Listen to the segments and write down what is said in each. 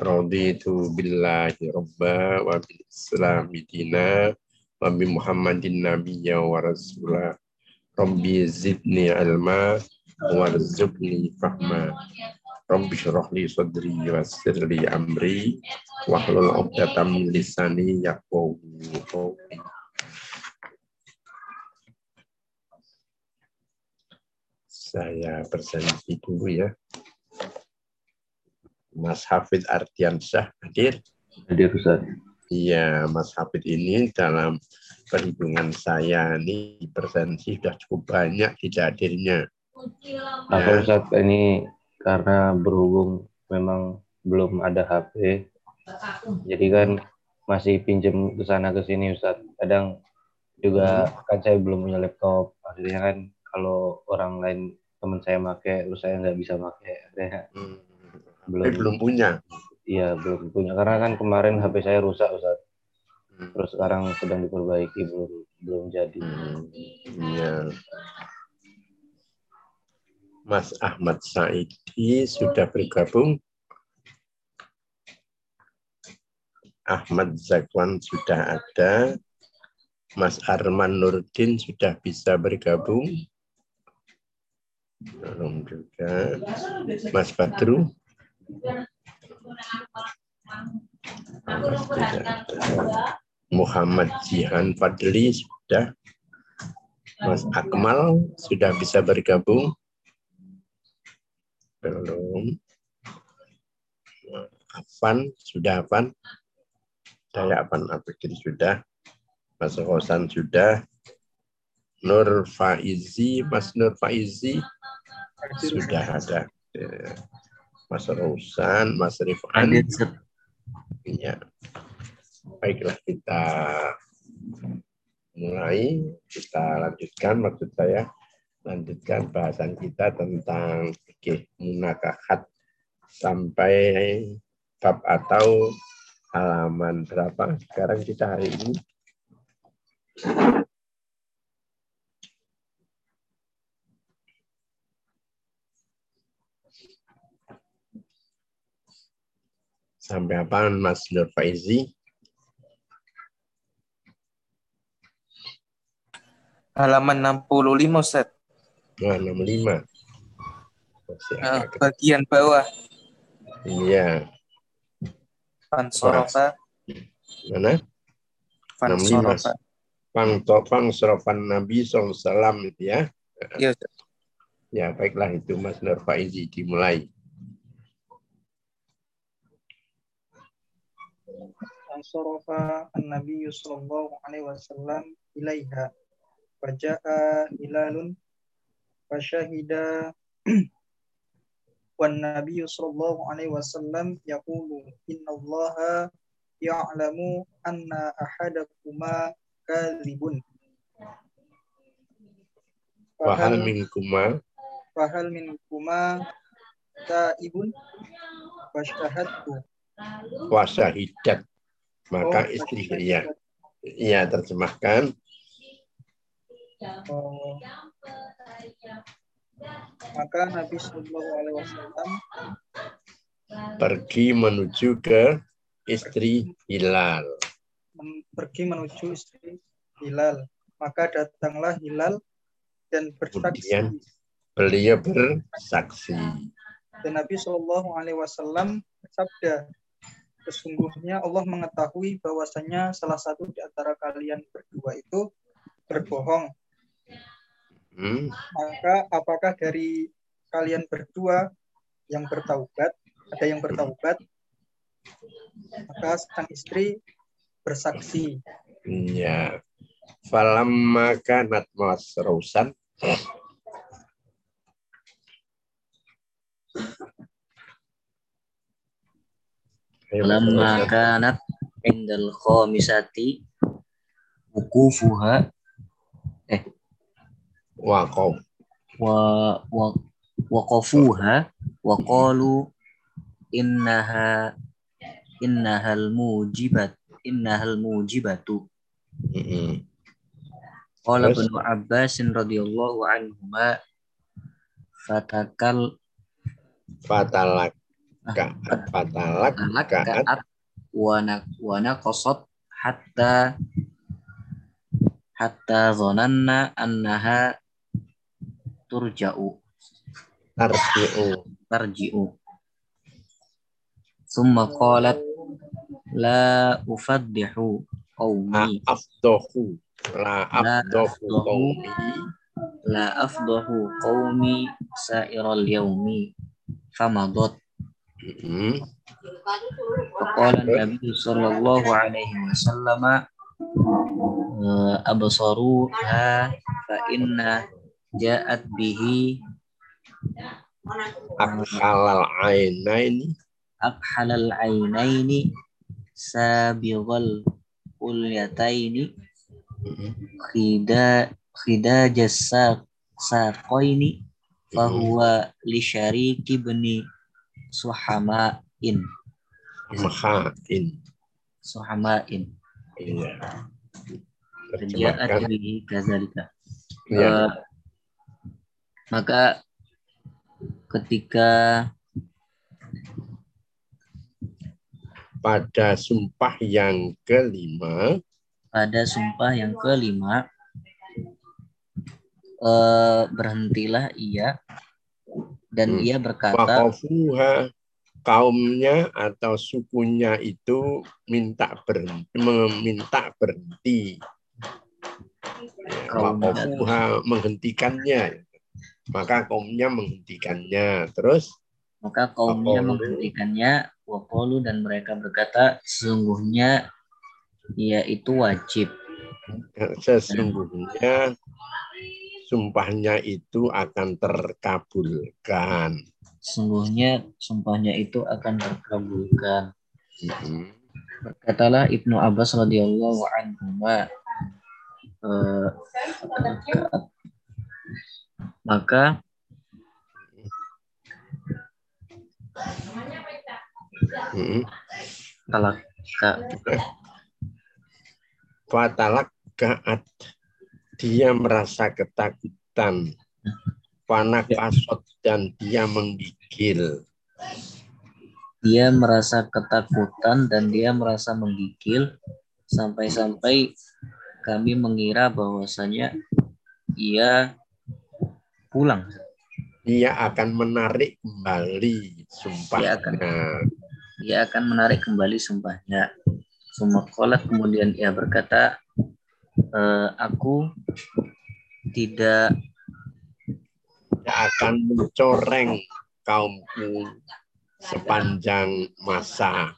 Raditu billahi rabba wa bil islami dina wa bi muhammadin nabiyya wa rasulah. Rabbi zidni ilma warzuqni fahma. Rabbi syrah li sadri wa sirli amri wahlul 'uqdatam min lisani yaqulu qawli. Saya presentasi dulu ya. Mas Hafid Ardiansyah hadir. Hadir Ustaz. Iya, Mas Hafid ini dalam perhitungan saya ini presentasi sudah cukup banyak tidak hadirnya. Apa ya. Ustaz ini karena berhubung memang belum ada HP, jadi kan masih pinjem ke sana ke sini Ustaz. Kadang juga hmm. kan saya belum punya laptop, akhirnya kan kalau orang lain teman saya make, terus saya nggak bisa akhirnya hmm. Belum belum punya. Iya belum punya karena kan kemarin HP saya rusak Ustaz. Hmm. Terus sekarang sedang diperbaiki belum belum jadi. Hmm. Iya. Mas Ahmad Saidi sudah bergabung. Ahmad Zakwan sudah ada. Mas Arman Nurdin sudah bisa bergabung. Belum juga. Mas Badru. Muhammad Jihan Fadli sudah. Mas Akmal sudah bisa bergabung. Belum. Afan sudah Afan. Saya Afan Abidin sudah. Mas Hosan sudah. Nur Faizi, Mas Nur Faizi sudah ada. Mas Rosan, Mas Rifan. Ya. Baiklah kita mulai, kita lanjutkan maksud saya lanjutkan bahasan kita tentang fikih munakahat sampai bab atau halaman berapa sekarang kita hari ini Sampai apa Mas Nur Faizi? Halaman 65, Ustaz. Nah, 65. Nah, bagian bawah. Iya. Fansorofa. Mana? Fansorofa. Pang topang sorofan Nabi SAW itu ya. Iya. Ya, baiklah itu Mas Nur Faizi dimulai. Ansarafa an-nabiy sallallahu alaihi wasallam ilaiha. Faja'a hilalun fasyahida wan nabiy sallallahu alaihi wasallam yaqulu innallaha ya'lamu anna ahadakuma kadzibun Fahal minkuma? Fahal minkuma taibun Wasyahadtu Wasyahidat maka oh, istri ya. Ya terjemahkan. Oh. maka Nabi Shallallahu Alaihi Wasallam pergi menuju ke istri Hilal. Pergi menuju istri Hilal. Maka datanglah Hilal dan bersaksi. Kemudian beliau bersaksi. Dan Nabi Shallallahu Alaihi Wasallam bersabda Sesungguhnya Allah mengetahui bahwasanya salah satu di antara kalian berdua itu berbohong. Hmm. Maka apakah dari kalian berdua yang bertaubat, ada yang bertaubat, maka sang istri bersaksi. Ya. Falamma kanat masrusan Lamma kanat indal khamisati. Wukufuha. Eh. Waqaf wa wa waqafuha. Wa qalu innaha innahal mujibat innahal mujibatu. Qala Ibnu Abbas radhiyallahu anhuma fatakal fatalak kaat fatalak Talak kaat kaat wana wana kosot hatta hatta zonanna annaha turja'u. Tarji'u. Tarji'u. Summa qalat la ufaddihu qawmi afdohu. La afdahu. qaumi la afdahu qawmi sa'iral yaumi famadot. فقال النبي صلى الله عليه وسلم آه، أبصروها فإن جاءت به akhalal ainaini أكحل العينين سابغ القليتين Mm-mm. خدا خداج الساق ساقين فهو لشريك بن suhamain. Suhamain. Suhamain. Iya. Terjemahan kazalika. Iya. Uh, maka ketika pada sumpah yang kelima pada sumpah yang kelima eh, berhentilah ia dan Hmm. ia berkata Waqafuha kaumnya atau sukunya itu minta berhenti, meminta berhenti. Ya, Kaumnya. Waqafuha menghentikannya. Maka kaumnya menghentikannya. Terus maka kaumnya menghentikannya waqalu dan mereka berkata sesungguhnya ia itu wajib sesungguhnya sumpahnya itu akan terkabulkan. sesungguhnya sumpahnya itu akan terkabulkan Mm-mm. Berkatalah Ibnu Abbas radhiyallahu anhu maka Mm-mm. talak Fatalak kaat dia merasa ketakutan. Panak pasot dan dia menggigil. dia merasa ketakutan dan dia merasa menggigil sampai-sampai kami mengira bahwasanya ia pulang. Dia akan menarik kembali sumpahnya. Ia akan menarik kembali sumpahnya. Sumakolat kemudian ia berkata, "E, aku tidak Dia akan mencoreng kaumku sepanjang masa.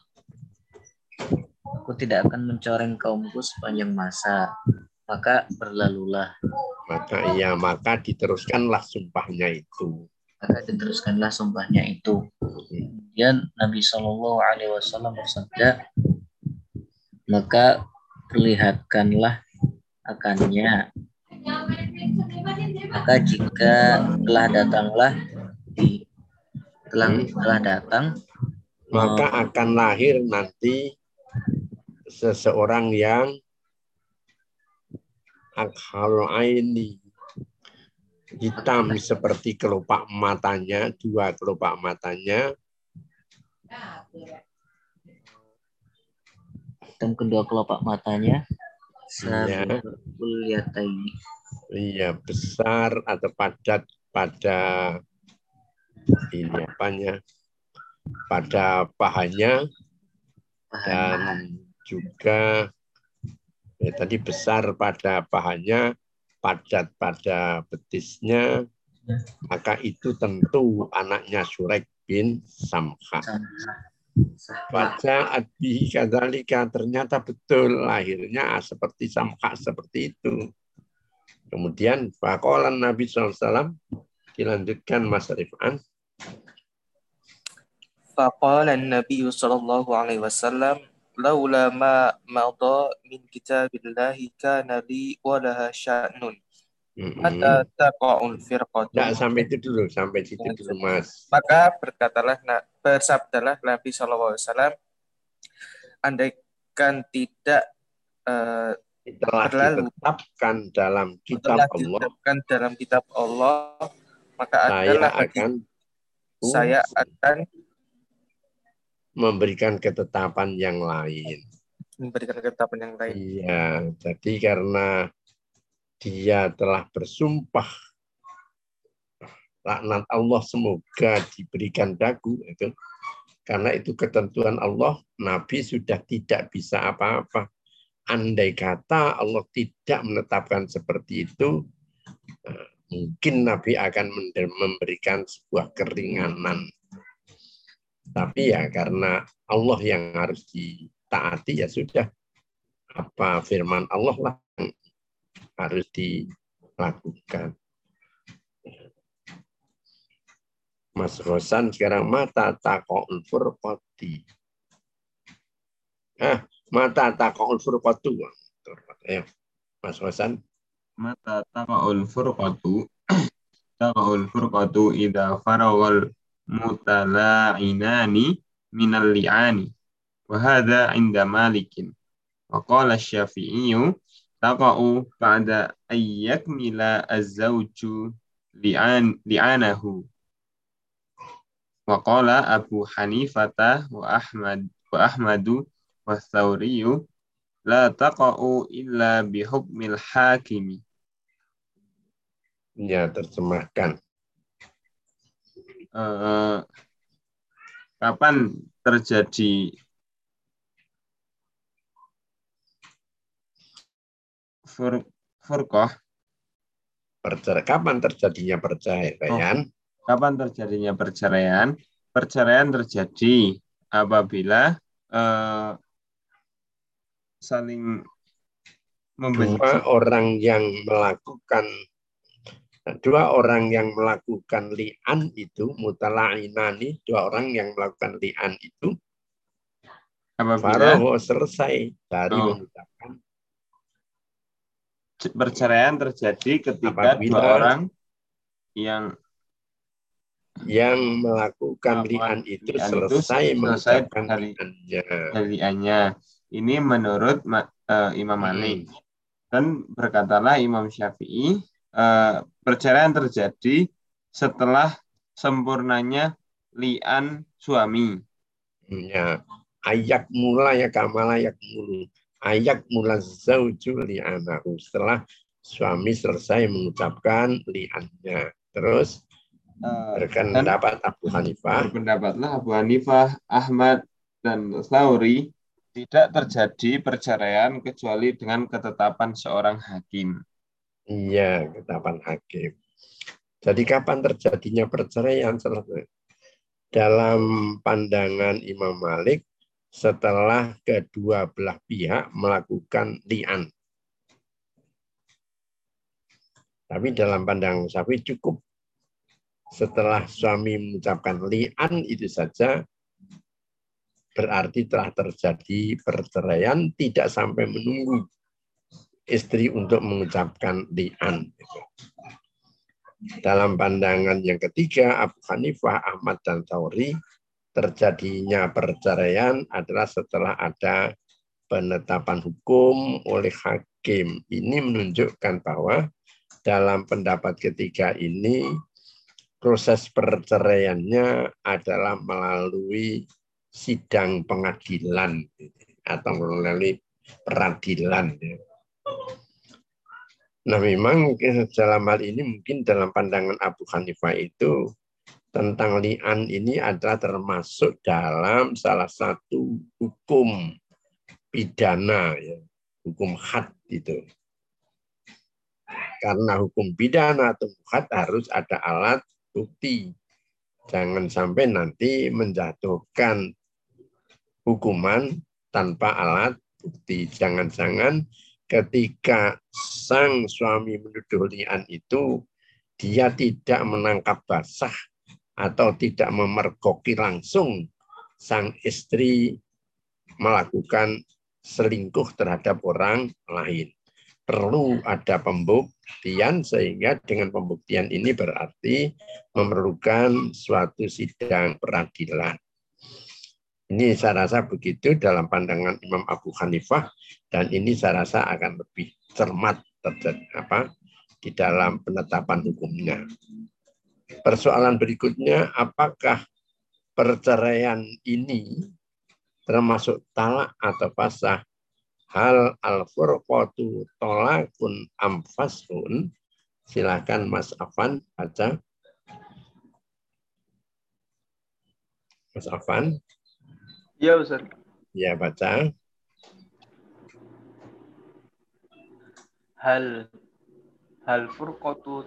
aku tidak akan mencoreng kaumku sepanjang masa. Maka berlalulah. Maka iya, maka diteruskanlah sumpahnya itu. Maka diteruskanlah sumpahnya itu. Kemudian Nabi Shallallahu Alaihi Wasallam bersabda, maka perlihatkanlah akannya. Maka jika telah datanglah di telah Hmm. telah datang Maka akan lahir nanti seseorang yang akhal aini hitam seperti kelopak matanya, dua kelopak matanya, hitam kedua kelopak matanya Iya. yataini iya besar atau padat pada ini apanya, pada pahanya dan juga ya, tadi besar pada pahanya, padat pada betisnya, maka itu tentu anaknya Surek bin Samha. Baca adi kadalika ternyata betul lahirnya seperti samka seperti itu. Kemudian pakolan Nabi SAW dilanjutkan Mas Rifan. Fakolan Nabi Sallallahu Alaihi Wasallam laula ma min kitabillahi kana li wa sya'nun Mata. Nah, sampai itu dulu, sampai situ dulu, Mas. Maka berkatalah nak bersabdalah Nabi sallallahu alaihi wasallam andaikan tidak eh, uh, telah berlalu, ditetapkan dalam kitab telah Allah, ditetapkan dalam kitab Allah, maka saya adalah akan saya akan memberikan ketetapan yang lain. Memberikan ketetapan yang lain. Iya, jadi karena dia telah bersumpah. Laknat Allah semoga diberikan dagu itu. Karena itu ketentuan Allah Nabi sudah tidak bisa apa-apa. Andai kata Allah tidak menetapkan seperti itu eh, mungkin Nabi akan memberikan sebuah keringanan. Tapi ya karena Allah yang harus ditaati ya sudah. Apa firman Allah lah harus dilakukan. Mas Rosan sekarang mata takol furqati. Ah, mata takol furqatu. Ayo, Mas Rosan. Mata takol furqatu. Takol furqatu idza faragal mutala'inani minal li'ani. Wa hadha 'inda Malikin. Wa qala Asy-Syafi'i taqa'u ba'da ayyakmila az-zawju li'an li'anahu. Wa qala Abu Hanifata wa Ahmad wa Ahmadu wa Thawriyu la taqa'u illa bi hukmil hakimi. Ya, terjemahkan. Uh, kapan terjadi fur, furqah? Percer kapan terjadinya perceraian? Oh Kapan terjadinya perceraian? Perceraian terjadi apabila eh, saling membenci. Dua orang yang melakukan dua orang yang melakukan li'an itu mutala'inani dua orang yang melakukan li'an itu apabila selesai dari oh. mengucapkan perceraian terjadi ketika apabila, dua orang yang yang melakukan lian itu lian selesai mengucapkan liannya. Ini menurut uh, Imam hmm. Malik. Hmm. Dan berkatalah Imam Syafi'i, uh, perceraian terjadi setelah sempurnanya lian suami. Ya, ayak mula ya kamala ayak mulu. Ayak zauju li'anahu. Setelah suami selesai mengucapkan liannya. Terus Uh, berpendapat Abu Hanifah. Berpendapatlah Abu Hanifah, Ahmad, dan Sauri tidak terjadi perceraian kecuali dengan ketetapan seorang hakim. Iya, ketetapan hakim. Jadi kapan terjadinya perceraian? Dalam pandangan Imam Malik, setelah kedua belah pihak melakukan lian. Tapi dalam pandangan Syafi'i cukup setelah suami mengucapkan li'an itu saja berarti telah terjadi perceraian tidak sampai menunggu istri untuk mengucapkan li'an. Dalam pandangan yang ketiga, Abu Hanifah, Ahmad, dan Tauri, terjadinya perceraian adalah setelah ada penetapan hukum oleh hakim. Ini menunjukkan bahwa dalam pendapat ketiga ini proses perceraiannya adalah melalui sidang pengadilan atau melalui peradilan. Nah memang dalam hal ini mungkin dalam pandangan Abu Hanifah itu tentang li'an ini adalah termasuk dalam salah satu hukum pidana, ya, hukum had itu. Karena hukum pidana atau had harus ada alat bukti. Jangan sampai nanti menjatuhkan hukuman tanpa alat bukti. Jangan-jangan ketika sang suami menuduh lian itu, dia tidak menangkap basah atau tidak memergoki langsung sang istri melakukan selingkuh terhadap orang lain perlu ada pembuktian sehingga dengan pembuktian ini berarti memerlukan suatu sidang peradilan. Ini saya rasa begitu dalam pandangan Imam Abu Hanifah dan ini saya rasa akan lebih cermat terjadi apa di dalam penetapan hukumnya. Persoalan berikutnya apakah perceraian ini termasuk talak atau pasah. Hal al-furqatu tolakun amfasun. Silakan Mas Afan baca. Mas Afan. Ya Ustaz. Ya baca. Hal hal furqatu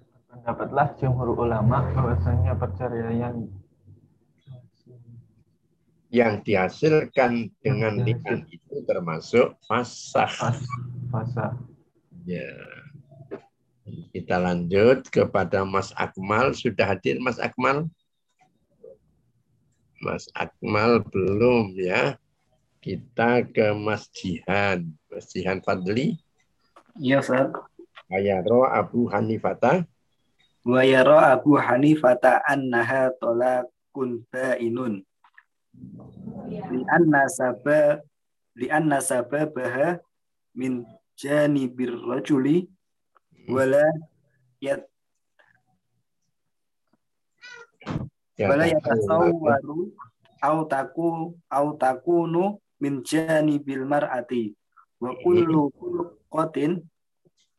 pendapatlah jumhur ulama bahwasanya perceraian Yang dihasilkan dengan lian itu termasuk fasah. fas fasa Ya. Kita lanjut kepada Mas Akmal. Sudah hadir Mas Akmal? Mas Akmal belum ya. Kita ke Mas Jihan. Mas Jihan Fadli. Iya, Ustaz. Ayaro Abu Hanifata. Wa yara Abu Hanifata annaha talaqun ba'inun. Li anna sabab li anna sababaha min janibir rajuli wala yat Ya, wala yatasawwaru au taku au takunu min janibil mar'ati. Wa kullu furqatin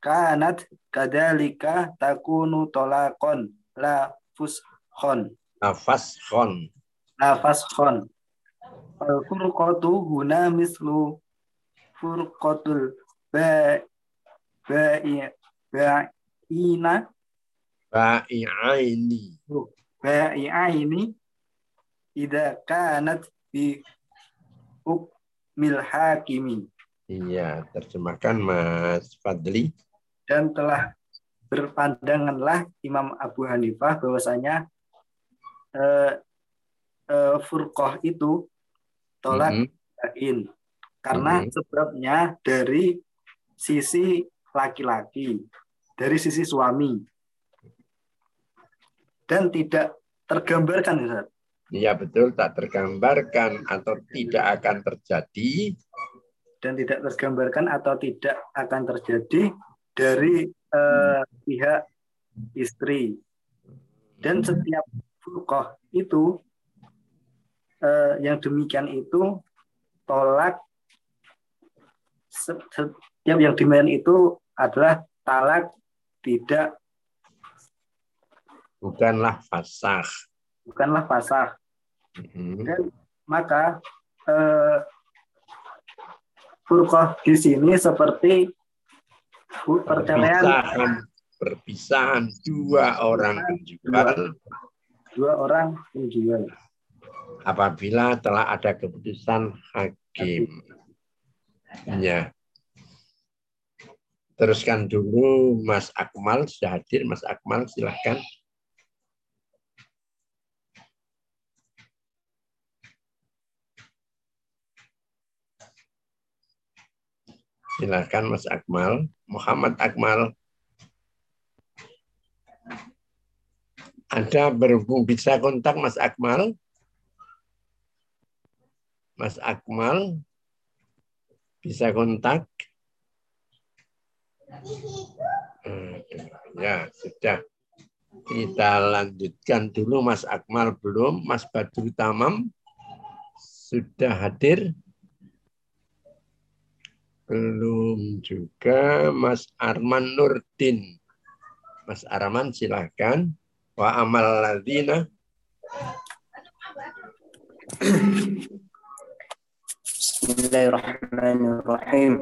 kanat kadalika takunu talaqan la fushon Nafashon. la fashon al furqatu huna mislu furqatul ba ba'i ba'ina Ba'i'aini. ba'i'aini idza kanat bi hukmil hakimi Iya, terjemahkan Mas Fadli. Dan telah berpandanganlah Imam Abu Hanifah bahwasanya eh, eh, furqah itu tolak Mhm. bain karena Mhm. sebabnya dari sisi laki-laki, dari sisi suami dan tidak tergambarkan Ustaz. Iya betul, tak tergambarkan atau tidak akan terjadi dan tidak tergambarkan atau tidak akan terjadi dari eh, pihak istri. Dan setiap furqah itu eh, yang demikian itu tolak se- setiap yang demikian itu adalah talak tidak bukanlah fasah. bukanlah fasah Mhm. dan maka eh, furqah di sini seperti perceraian Perpisahan, dua orang penjual dua orang penjual. apabila telah ada keputusan hakim. Ya. Teruskan dulu Mas Akmal sudah hadir. Mas Akmal silahkan. Silahkan Mas Akmal. Muhammad Akmal. Ada berhubung bisa kontak Mas Akmal? Mas Akmal bisa kontak? Ya, sudah. Kita lanjutkan dulu Mas Akmal belum, Mas Badru Tamam sudah hadir? Belum juga Mas Arman Nurdin. Mas Arman silahkan. Wa amal ladina بسم الله الرحمن الرحيم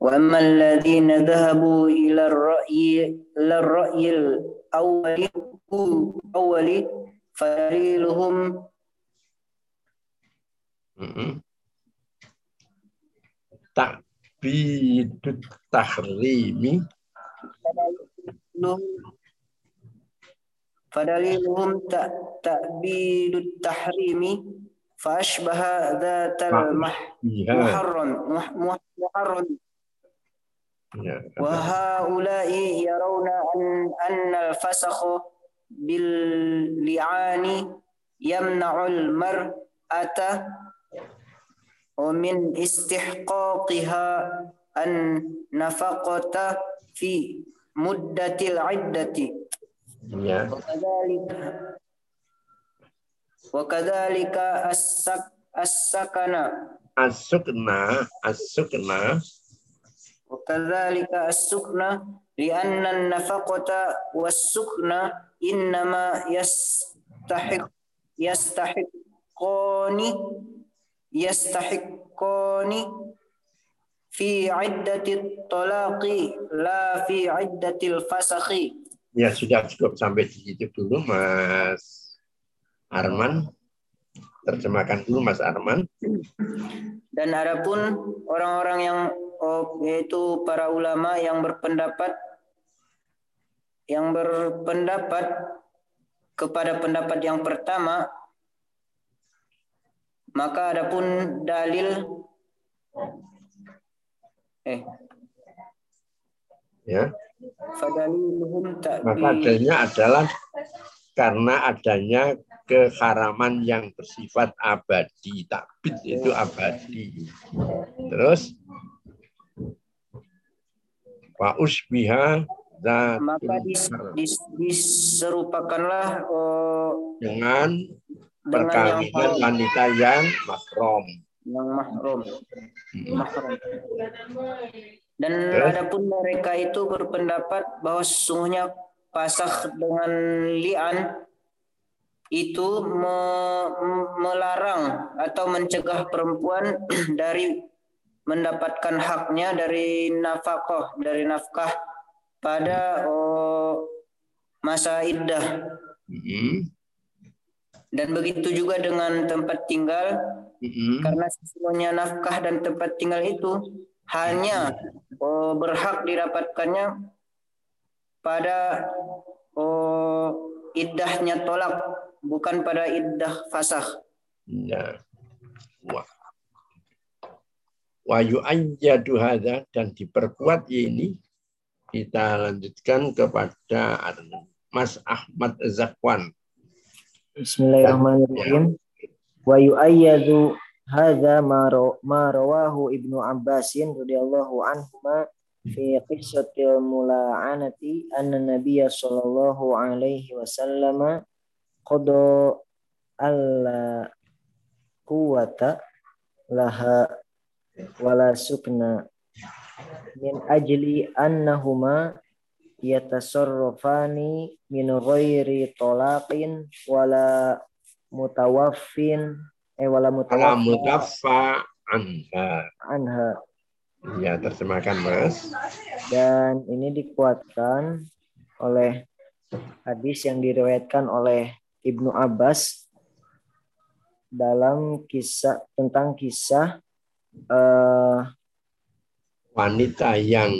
وأما الذين ذهبوا إلى الرأي إلى الرأي الأول أول فدليلهم takbidut tahrimi fadaliluhum ta takbidut tahrimi fa ashbaha. dzatal muharram. Muharram ya. wa haula'i yarawna an anna al-fasakh bil li'ani yamna'u al-mar'ata ومن استحقاقها النفقة في مدة العدة وكذلك وكذلك السك السكن السكنة السكنة وكذلك السكنة لأن النفقة والسكنة إنما يستحق يستحقان yastahiqqani fi iddati talaqi la fi iddatil fasakhi. Ya sudah cukup sampai di situ dulu Mas Arman. Terjemahkan dulu Mas Arman. Dan adapun orang-orang yang oh, yaitu para ulama yang berpendapat yang berpendapat kepada pendapat yang pertama maka adapun dalil eh. Ya. Maka adanya adalah karena adanya keharaman yang bersifat abadi takbid itu abadi. Terus wa usbiha maka dis, dis, diserupakanlah oh, dengan perkawinan wanita yang mahram yang mahram dan adapun mereka itu berpendapat bahwa sesungguhnya pasah dengan li'an itu me melarang atau mencegah perempuan dari mendapatkan haknya dari nafkah dari nafkah pada oh, masa iddah. Mm-hmm. Dan begitu juga dengan tempat tinggal, mm-hmm. karena sesungguhnya nafkah dan tempat tinggal itu hanya oh, berhak didapatkannya pada oh, iddahnya tolak, bukan pada iddah fasah. Nah, wah. Wa yu'ayyadu hadza dan diperkuat ini kita lanjutkan kepada Mas Ahmad Zakwan. Bismillahirrahmanirrahim. Wa yu'ayyadu hadza ma rawahu Ibnu Abbasin radhiyallahu anhu fi qissatil mula'anati anna nabiyya sallallahu alaihi wasallam qada alla quwata laha wala sukna min ajli annahuma yatasarrafani min ghairi talaqin wala mutawaffin eh wala mutawaffa, mutawaffa anha. anha. Ya terjemahkan mas. Dan ini dikuatkan oleh hadis yang diriwayatkan oleh Ibnu Abbas dalam kisah tentang kisah uh, wanita yang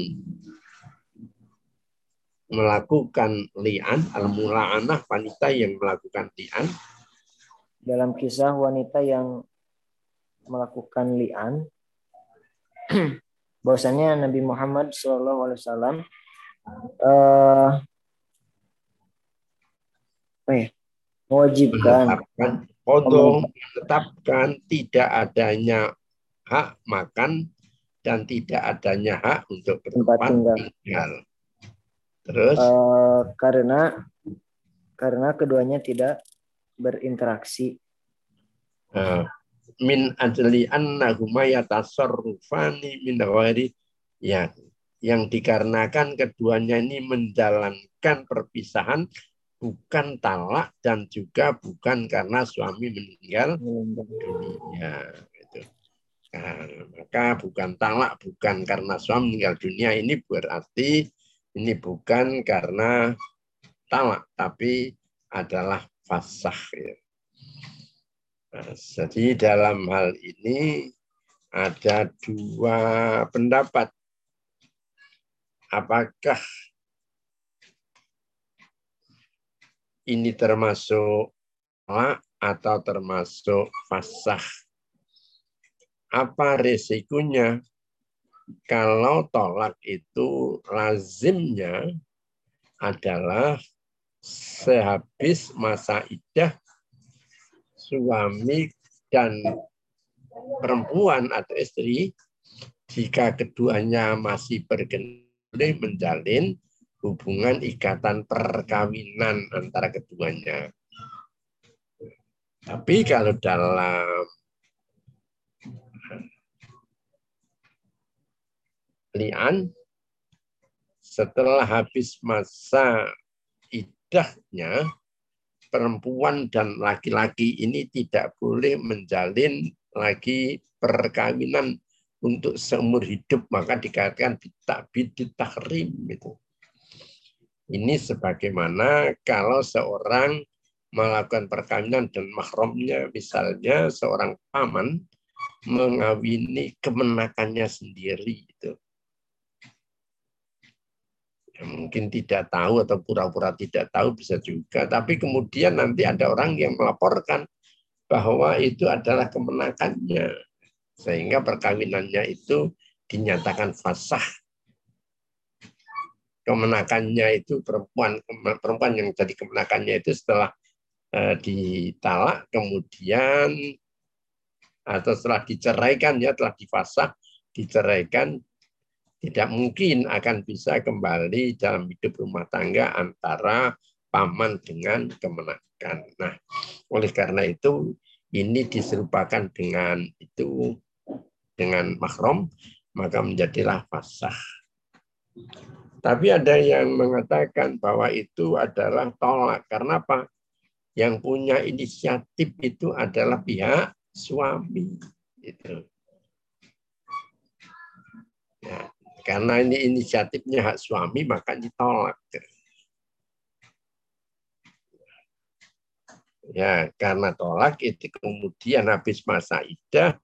melakukan li'an al-mula'anah wanita yang melakukan li'an dalam kisah wanita yang melakukan li'an bahwasanya Nabi Muhammad SAW uh, eh, mewajibkan Kodong menetapkan tidak adanya hak makan dan tidak adanya hak untuk bertempat tinggal. tinggal. Terus? Uh, karena karena keduanya tidak berinteraksi. Uh, min ajli annahuma yatasarrufani min ghairi ya yang dikarenakan keduanya ini menjalankan perpisahan bukan talak dan juga bukan karena suami meninggal dunia itu nah, maka bukan talak bukan karena suami meninggal dunia ini berarti ini bukan karena talak tapi adalah fasah ya. nah, jadi dalam hal ini ada dua pendapat apakah ini termasuk talak atau termasuk fasah. Apa resikonya? Kalau tolak itu lazimnya adalah sehabis masa idah suami dan perempuan atau istri jika keduanya masih berkenan menjalin hubungan ikatan perkawinan antara keduanya. Tapi kalau dalam lian setelah habis masa idahnya perempuan dan laki-laki ini tidak boleh menjalin lagi perkawinan untuk seumur hidup maka dikatakan bitakbid tahrim itu. Ini sebagaimana kalau seorang melakukan perkawinan dan mahramnya misalnya seorang paman mengawini kemenakannya sendiri itu mungkin tidak tahu atau pura-pura tidak tahu bisa juga. Tapi kemudian nanti ada orang yang melaporkan bahwa itu adalah kemenakannya. Sehingga perkawinannya itu dinyatakan fasah. Kemenakannya itu perempuan perempuan yang jadi kemenakannya itu setelah Eh, ditalak kemudian atau setelah diceraikan ya telah difasah diceraikan tidak mungkin akan bisa kembali dalam hidup rumah tangga antara paman dengan kemenakan. Nah, oleh karena itu ini diserupakan dengan itu dengan mahram maka menjadilah fasah. Tapi ada yang mengatakan bahwa itu adalah tolak. Karena apa? yang punya inisiatif itu adalah pihak suami itu ya, karena ini inisiatifnya hak suami maka ditolak. Ya karena tolak itu kemudian habis masa idah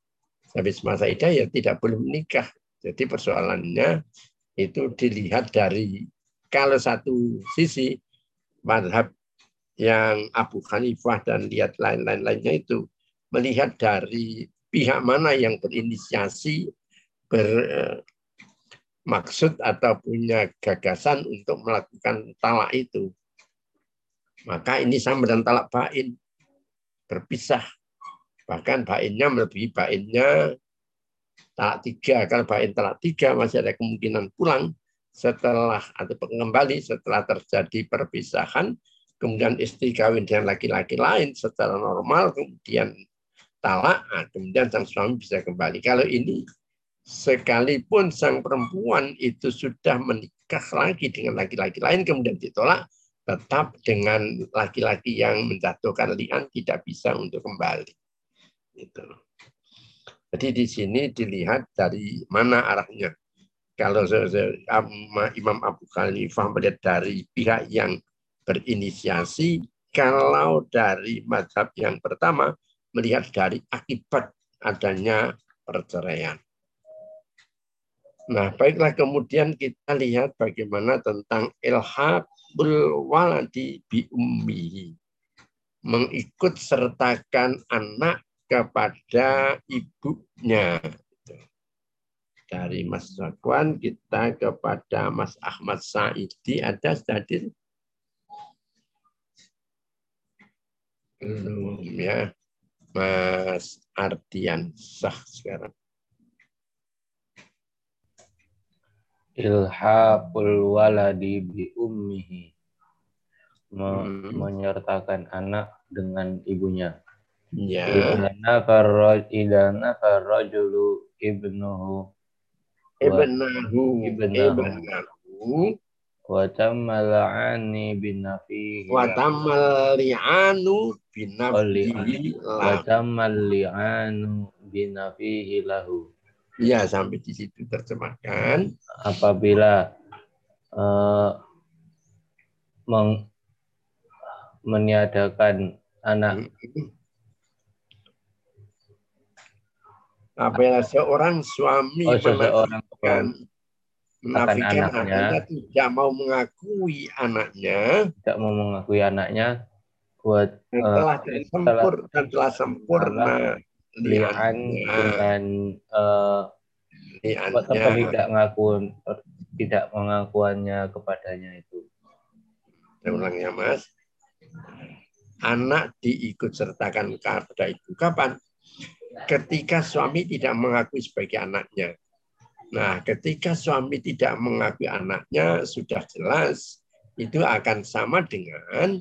habis masa idah ya tidak boleh menikah. Jadi persoalannya itu dilihat dari kalau satu sisi madhab yang Abu Hanifah dan lihat lain-lain lainnya itu melihat dari pihak mana yang berinisiasi bermaksud atau punya gagasan untuk melakukan talak itu. Maka ini sama dan talak bain berpisah. Bahkan bainnya melebihi bainnya talak tiga. Kalau bain talak tiga masih ada kemungkinan pulang setelah atau kembali setelah terjadi perpisahan kemudian istri kawin dengan laki-laki lain secara normal, kemudian talak, nah, kemudian sang suami bisa kembali. Kalau ini sekalipun sang perempuan itu sudah menikah lagi dengan laki-laki lain, kemudian ditolak, tetap dengan laki-laki yang menjatuhkan lian tidak bisa untuk kembali. Itu. Jadi di sini dilihat dari mana arahnya. Kalau Imam Abu Khalifah melihat dari pihak yang berinisiasi kalau dari madhab yang pertama melihat dari akibat adanya perceraian. Nah, baiklah kemudian kita lihat bagaimana tentang ilhaqul waladi bi ummihi. Mengikut sertakan anak kepada ibunya. Dari Mas Zakwan kita kepada Mas Ahmad Saidi ada tadi belum ya Mas Ardian sah sekarang ilhaqul waladi bi ummihi. Hmm. menyertakan anak dengan ibunya. Ya. Idana farraj idana farrajulu ibnuhu ibnahu ibnahu wa tammal ani binafihi wa tammal li'anu binafihi wa tammal li'anu binafihi lahu ya sampai di situ terjemahkan. Apabila uh, meng, meniadakan anak. Apabila seorang suami oh, seseorang menafikan anaknya, anaknya tidak mau mengakui anaknya tidak mau mengakui anaknya buat eh, Setelah setelah sempur dan telah sempurna liannya, dengan apa tidak ngakun tidak mengakuannya kepadanya itu. Saya ulang ya Mas. Anak diikut sertakan kepada ibu kapan? Ketika suami tidak mengakui sebagai anaknya. Nah, ketika suami tidak mengakui anaknya, sudah jelas itu akan sama dengan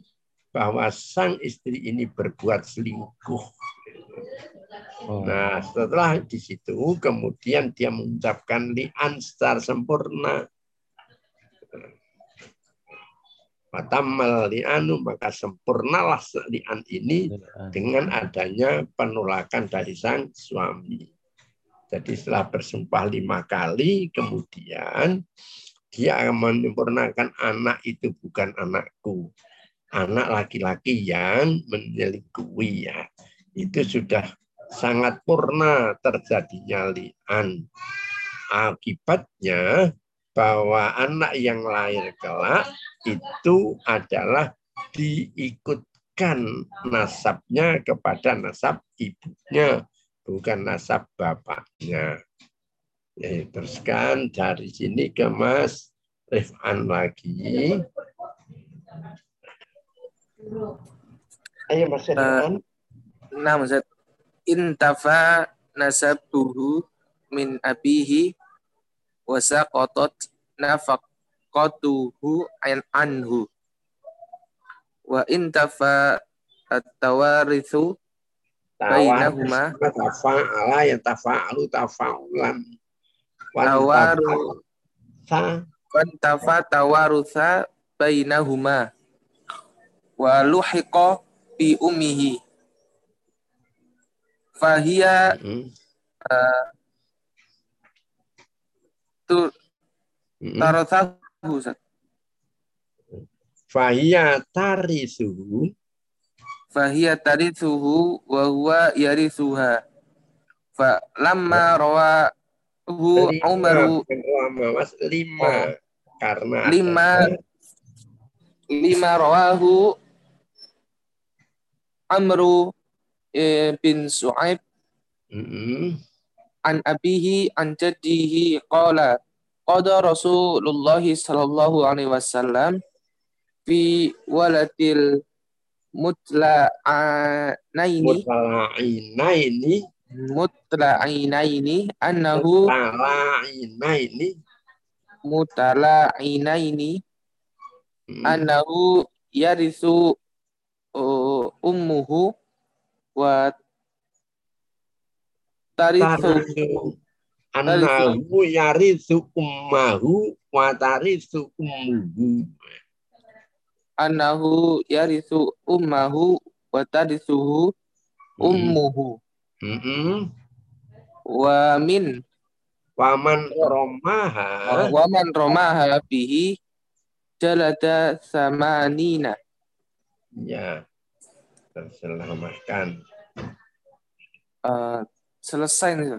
bahwa sang istri ini berbuat selingkuh. Oh. Nah, setelah di situ kemudian dia mengucapkan li'an secara sempurna. Fatamal li'anu maka sempurnalah li'an ini dengan adanya penolakan dari sang suami. Jadi setelah bersumpah lima kali, kemudian dia akan menyempurnakan anak itu bukan anakku. Anak laki-laki yang menyelingkuhi ya. Itu sudah sangat purna terjadinya li'an. Akibatnya bahwa anak yang lahir kelak itu adalah diikutkan nasabnya kepada nasab ibunya, bukan nasab bapaknya. Ya, teruskan dari sini ke Mas Rifan lagi. Ayo Mas Rifan. Nah, Ustaz. Intafa nasabuhu min abihi saqatat nafaqatuhu an anhu. Wa intafa at-tawarithu bainahuma Tafa'ala yang tafa'alu tafa'ulan. Tawaru. Wantafa tawarutha bainahuma wa luhiqa bi ummihi fahiya Mm, uh, tu mm. tarathahu Ustaz. Fahiyya tarisuhu fahiya tarithuhu wa huwa yarithuha fa lamma rawahu lima, Umaru. bukan lama, Mas, lima. Karena lima. lima rawahu Amru. eh, bin Su'aib. Mm, an abihi an jaddihi qala qada Rasulullah sallallahu alaihi wasallam fi waladil mutla'ainaini. Mutala'inaini mutla'ainaini annahu mutala'inaini mutala'ainaini Mm, annahu yarithu uh, ummuhu wa tarithu tarisu annahu yarithu ummahu wa tarithu ummuhu annahu yarithu ummahu wa tarithuhu ummuhu. Mm-mm. wa min Waman romaha. wa man romaha bihi jalada samanina. Ya terselamatkan Uh, selesai nih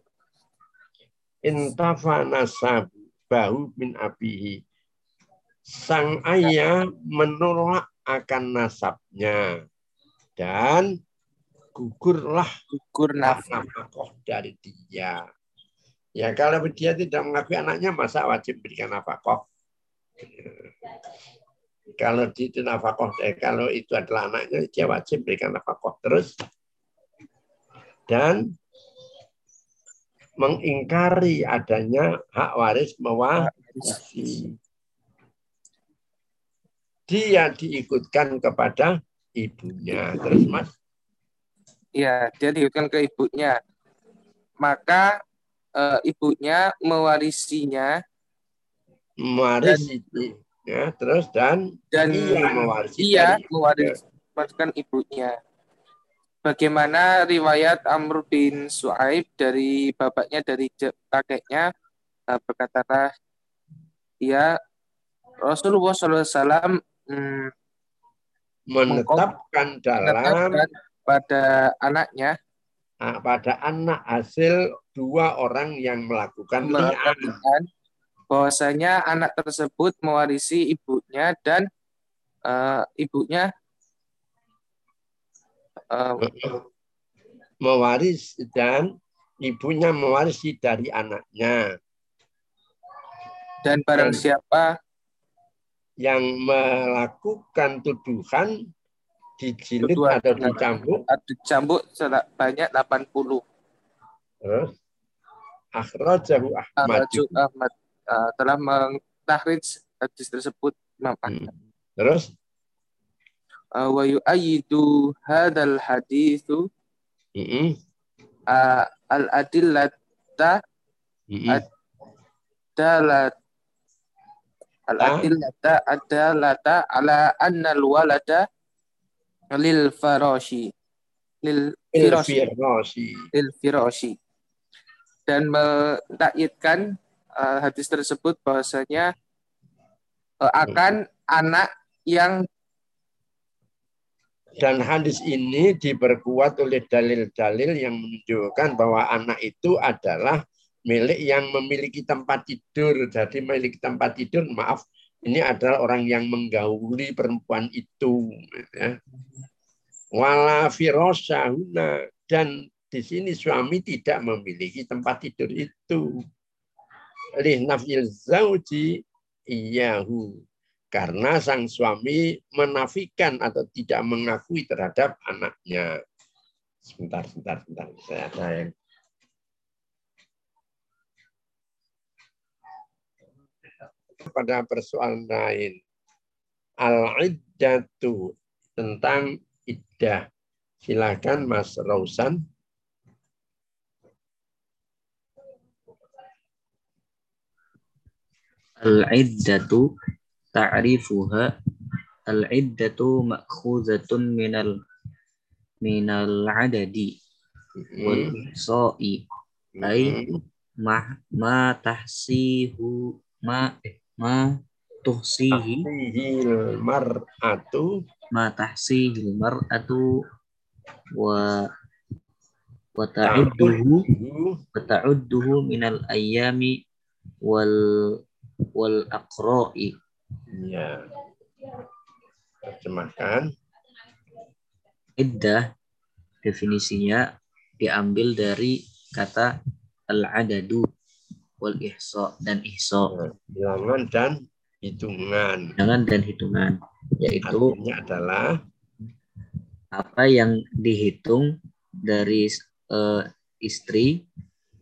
intafa nasabahu min abihi. Sang ayah menolak akan nasabnya dan gugurlah gugur nafkah. nafkah dari dia. Ya kalau dia tidak mengakui anaknya masa wajib berikan nafkah kalau itu nafkah eh, kalau itu adalah anaknya dia wajib berikan nafkah terus dan mengingkari adanya hak waris mewarisi. Dia diikutkan kepada ibunya. Terus Mas, ya dia diikutkan ke ibunya maka eh, ibunya mewarisinya mewarisi ya, terus dan dan ia mewarisi ia dari mewariskan ibunya. Bagaimana riwayat Amr bin Su'aib dari bapaknya dari kakeknya? Eh, berkatalah ya Rasulullah SAW hmm, menetapkan dalam menetapkan pada anaknya. Ah, pada anak hasil dua orang yang melakukan melakukan bahwasanya anak tersebut mewarisi ibunya dan eh, ibunya uh, mewaris dan ibunya mewarisi dari anaknya. Dan barang Dan- siapa Yang melakukan tuduhan dijilid Tuduhan. atau dicambuk ada cambuk sel- banyak 80. terus akhrajahu Ahmad Ahmad uh, telah mentahrid hadis tersebut. Imam Ahmad. terus? Uh, wa yu'ayyidu hadzal haditsu mm-mm, uh, al adillata mm-mm. Ad- dalat al adillata adalata ala anna al walada lil farashi lil firashi lil firashi dan mentakyidkan uh, hadis tersebut bahwasanya uh, akan anak yang Dan hadis ini diperkuat oleh dalil-dalil yang menunjukkan bahwa anak itu adalah milik yang memiliki tempat tidur. Jadi memiliki tempat tidur, maaf, ini adalah orang yang menggauli perempuan itu. Ya. Wala firosahuna. Dan di sini suami tidak memiliki tempat tidur itu. Lih nafil zauji iyahu karena sang suami menafikan atau tidak mengakui terhadap anaknya. Sebentar, sebentar, sebentar. Saya ada yang pada persoalan lain. Al-iddatu tentang iddah. Silakan Mas Rausan. Al-iddatu ta'rifuha. Al-iddatu ma'khuzatun minal minal adadi wal ihsa'i. Ai ma ma tahsihu ma ma tuhsihi. Tahsihil mar'atu. Ma tahsihil mar'atu wa wa ta'udduhu wa ta'udduhu minal ayyami wal wal aqra'i Ya. Terjemahkan. iddah definisinya diambil dari kata al-adadu wal ihsa dan ihsa Bilangan dan hitungan. bilangan dan hitungan yaitu Artinya adalah apa yang dihitung dari eh, istri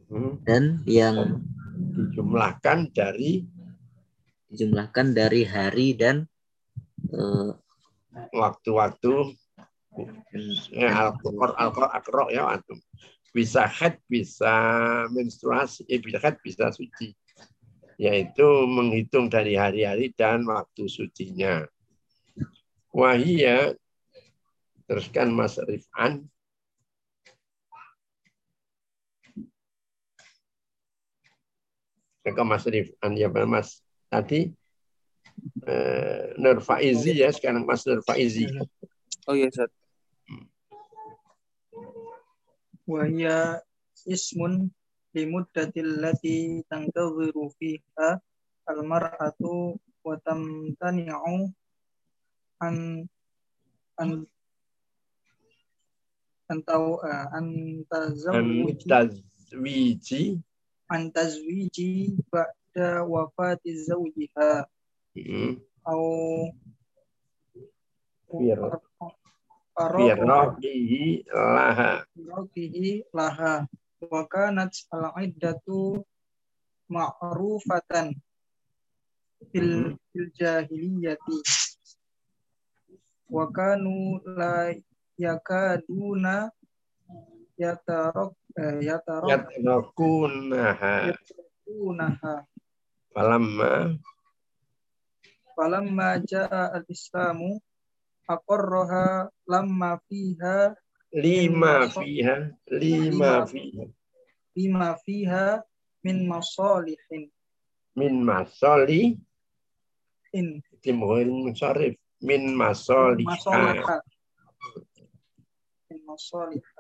hmm, dan yang dijumlahkan dari dijumlahkan dari hari dan eh, waktu-waktu ya, alkohol alkohol akro ya antum bisa head bisa menstruasi eh, bisa head bisa suci. Yaitu menghitung dari hari-hari dan waktu sucinya. Wahia teruskan Mas Rifan. Mas Rifan ya Mas tadi eh, Nur Faizi ya sekarang Mas Nur Faizi. Oh iya Ustaz. Wahya ismun limuddatil lati tangtaziru fiha almar'atu wa tamtani'u an an antau an an tazawwuji tazwiji. An tazwiji ba'da wafati zawjiha hmm, au firroqihi laha. Rabihi laha. Wa kanat al-iddatu ma'rufatan fil, fil jahiliyati. Wa kanu la yakaduna yatarok eh, yatarok yatrakunaha yatarkunaha falamma. Falamma jaa al-islamu aqarraha lamma fiha. Lima fiha lima fiha. Lima fiha min masalihin. Min masoli in. Timur musarif min masaliha. Min masaliha.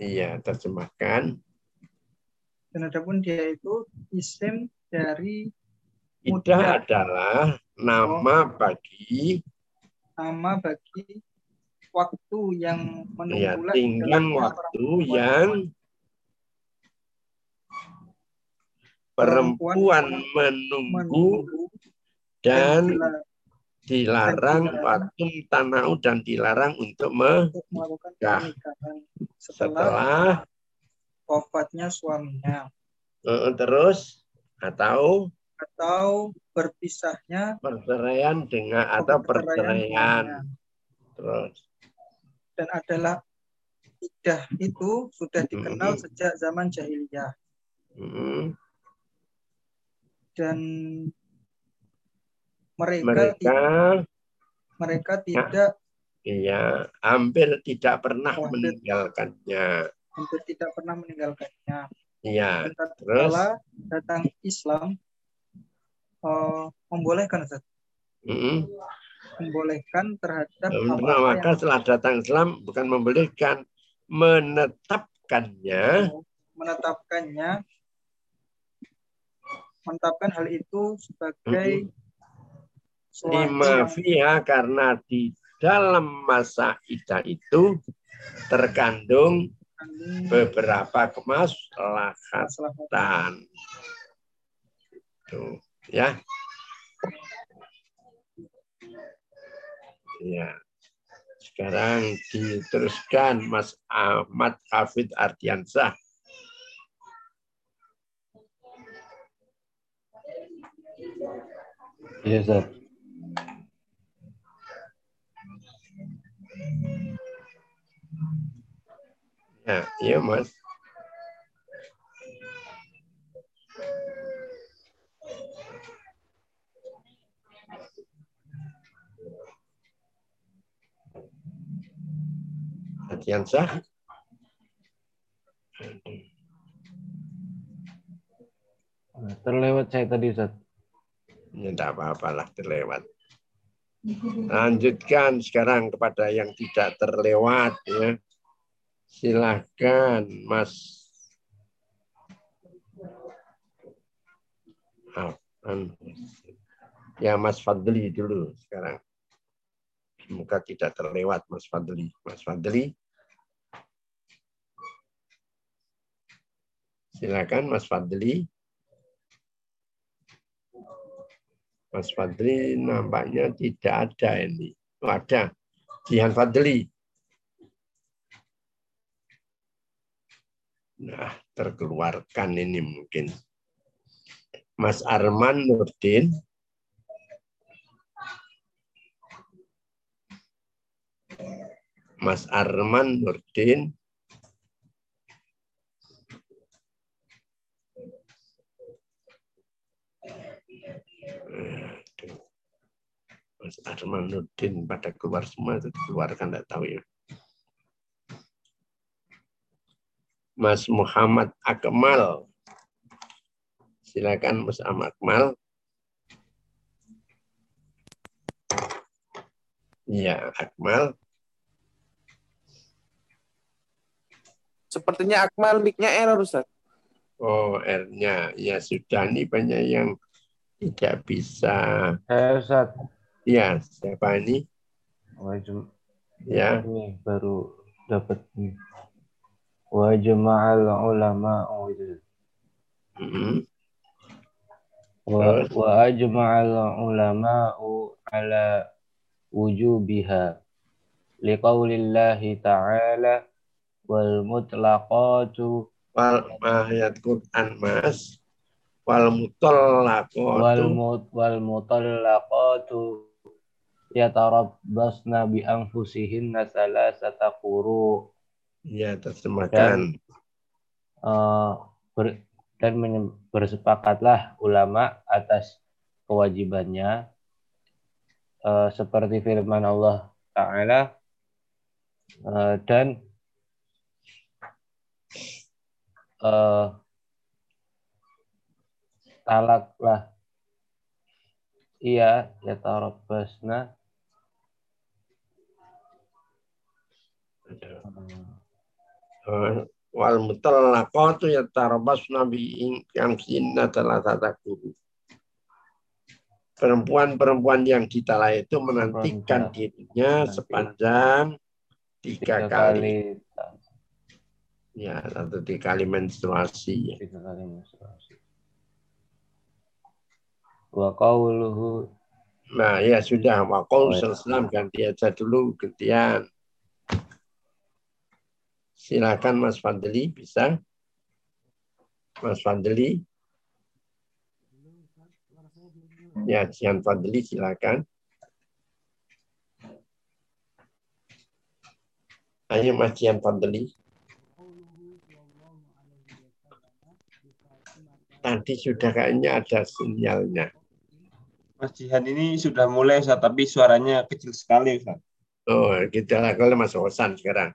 Iya terjemahkan. Dan adapun dia itu isim dari Idah adalah nama bagi nama bagi waktu yang Ya, menunggu lagi tinggal waktu perempuan- yang perempuan menunggu menunggu dan dila- dilarang. waktu tanau dan dilarang untuk untuk melakukan Nikah. pernikahan setelah wafatnya suaminya. Terus? Atau atau berpisahnya perceraian dengan atau perceraian terus. Dan adalah iddah itu sudah dikenal Mhm. sejak zaman jahiliyah. Mm, dan mereka mereka ti- mereka tidak iya hampir tidak pernah Hampir. meninggalkannya. hampir tidak pernah meninggalkannya. Iya terus? datang Islam eh, membolehkan Ustaz. mm, membolehkan terhadap Nah, maka setelah datang Islam bukan membelikan menetapkannya. Yang menetapkannya. Menetapkan hal itu sebagai suatu lima yang fiha karena di dalam masa idah itu terkandung beberapa kemaslahatan. Tuh, ya. Ya. Sekarang diteruskan Mas Ahmad Hafid Ardiansah. Iya, Ustaz. ya iya Mas Ardiansah Terlewat saya tadi, Ustaz. Ya, tidak apa-apalah terlewat. Lanjutkan sekarang kepada yang tidak terlewat ya. Silahkan Mas. Afan. Ya Mas Fadli dulu sekarang. Semoga tidak terlewat Mas Fadli. Mas Fadli. Silakan Mas Fadli. Mas Fadli nampaknya tidak ada ini. Oh, ada. Jihan Fadli. Nah, terkeluarkan ini mungkin. Mas Arman Nurdin. Mas Arman Nurdin. Aduh. Mas Arman Nurdin pada keluar semua itu dikeluarkan tidak tahu ya. Mas Muhammad Akmal. Silakan Mas Akmal. Ya, Akmal. Sepertinya Akmal mic-nya error, Ustaz. Oh, R-nya. Ya, sudah. Ini banyak yang tidak bisa. Saya, Ustaz. Ya, siapa ini? Wajib. Ya. Ini baru dapat nih. Wa jama'al ulama oh, itu. Mm-mm. Wa wa ajma'al ulama ala wujubiha liqaulillahi ta'ala wal mutlaqatu Wal ayat Quran, Mas. Wal mutallaqatu. wal mut wal mutallaqatu yatarabbasna bi anfusihinna salasata quru Ya, terjemahkan. eh, ber- dan bersepakatlah ulama atas kewajibannya eh, seperti firman Allah Ta'ala eh, dan eh, talaklah iya ya tarabbasna Eh, Wal mutallaqatu yatarabbasna bi yang sinna talatata guru. Perempuan-perempuan yang ditalak itu menantikan dirinya sepanjang tiga, tiga kali. kali Ya, atau tiga kali menstruasi. tiga kali menstruasi. Wa qauluhu Nah, ya sudah. Ya. Islam ganti aja dulu gantian. Silakan Mas Fadli bisa. Mas Fadli. Ya, Jian Fadli silakan. Ayo Mas Jian Fadli. Tadi sudah kayaknya ada sinyalnya. Mas Jihan ini sudah mulai Ustaz, tapi suaranya kecil sekali Ustaz. Oh, kita kalau Mas Hosan sekarang.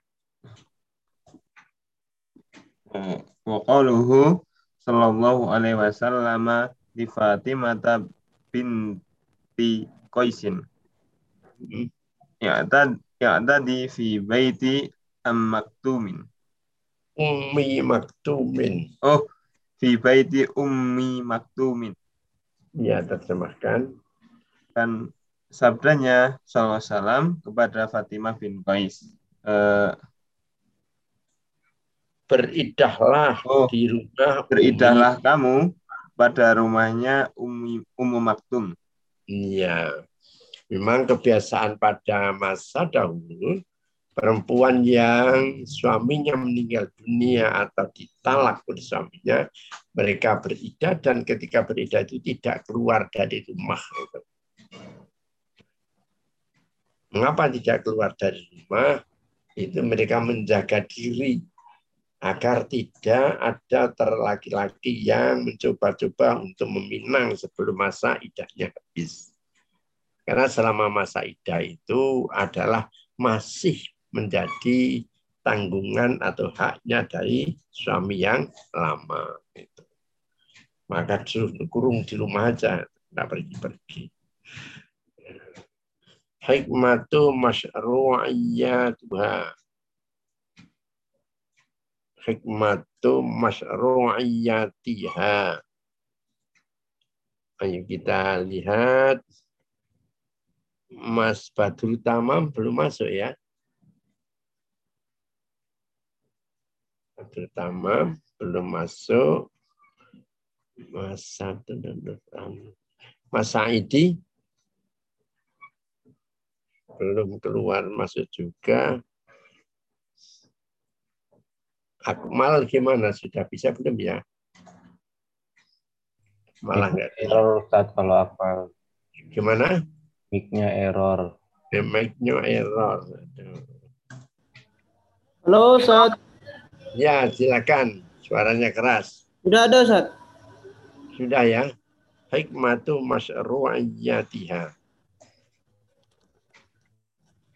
Eh, Wa qauluhu sallallahu alaihi wasallam di Fatimah binti Qaisin. Hmm. Ya tad ya tadi fi baiti am maktumin. Ummi maktumin. Oh, fi baiti ummi maktumin. Ya, terjemahkan. Dan sabdanya SAW kepada Fatimah bin Qais. Eh, Beridahlah Oh, di rumah beridahlah kamu pada rumahnya Ummi Ummu Maktum. Iya. Memang kebiasaan pada masa dahulu perempuan yang suaminya meninggal dunia atau ditalak oleh suaminya, mereka beridah dan ketika beridah itu tidak keluar dari rumah. Mengapa tidak keluar dari rumah? Itu mereka menjaga diri agar tidak ada terlaki-laki yang mencoba-coba untuk meminang sebelum masa idahnya habis. Karena selama masa idah itu adalah masih menjadi tanggungan atau haknya dari suami yang lama. Itu. Maka disuruh kurung di rumah aja, tidak pergi-pergi. Hikmatu masyru'iyatuha. Hikmatu masyru'iyatiha. Ayo kita lihat. Mas Badrul Tamam belum masuk ya. Badrul Tamam belum masuk. Mas Satu dan Mas Saidi belum keluar masuk juga. Akmal gimana? Sudah bisa belum ya? Malah nggak error Ustaz kalau apa Gimana? mic-nya error. Mic-nya error. Aduh. Halo, Ustaz. Ya, silakan. Suaranya keras. Sudah ada, Ustaz. Sudah ya. Hikmatu masyru'iyatiha.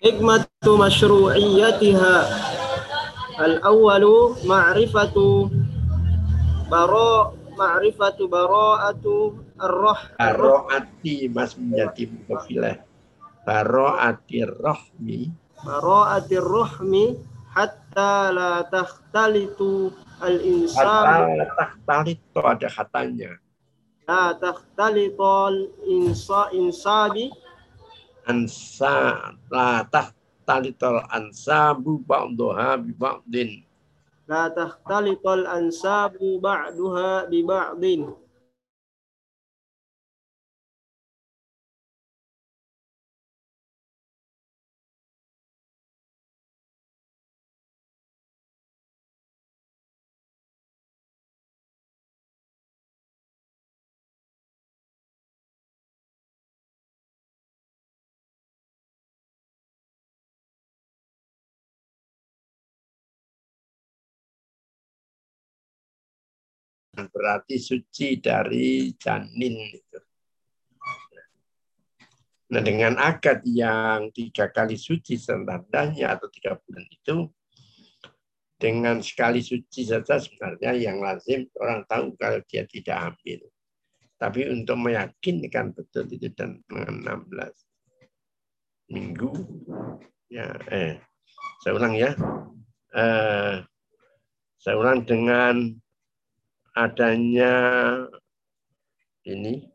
Hikmatu masyru'iyatiha. Al-awwalu ma'rifatu bara ma'rifatu bara'atu ar-roh Baro'ati mas menjadi mukafilah. Baro'ati rohmi. bara'atir ruhmi hatta la takhtalitu al-insan Kata takhtalit itu ada katanya. la takhtalitul insa insabi Ansa la takhtalitul ansabu ba'duha bi ba'din. la takhtalitul ansabu ba'duha bi ba'din Berarti suci dari janin. itu. Nah dengan akad yang tiga kali suci standarnya atau tiga bulan itu, dengan sekali suci saja sebenarnya yang lazim orang tahu kalau dia tidak hamil. Tapi untuk meyakinkan betul itu dan dengan 16 minggu, ya eh saya ulang ya, eh, saya ulang dengan adanya ini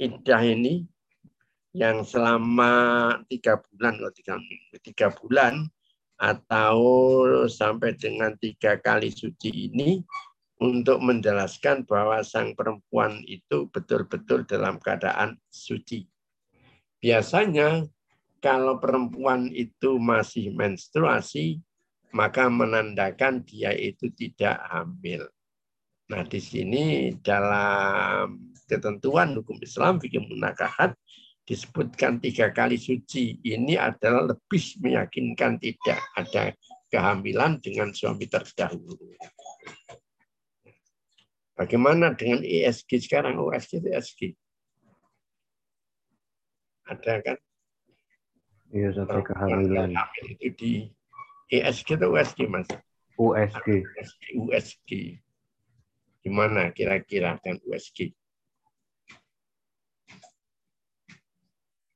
iddah ini yang selama tiga bulan atau tiga, tiga bulan atau sampai dengan tiga kali suci ini untuk menjelaskan bahwa sang perempuan itu betul-betul dalam keadaan suci. Biasanya kalau perempuan itu masih menstruasi, maka menandakan dia itu tidak hamil. Nah, di sini dalam ketentuan hukum Islam fikih munakahat disebutkan tiga kali suci. Ini adalah lebih meyakinkan tidak ada kehamilan dengan suami terdahulu. Bagaimana dengan ESG sekarang? USG itu ESG. Ada kan? Iya, sampai kehamilan. Itu di ESG atau USG, Mas? USG. USG. Gimana kira-kira dengan USG?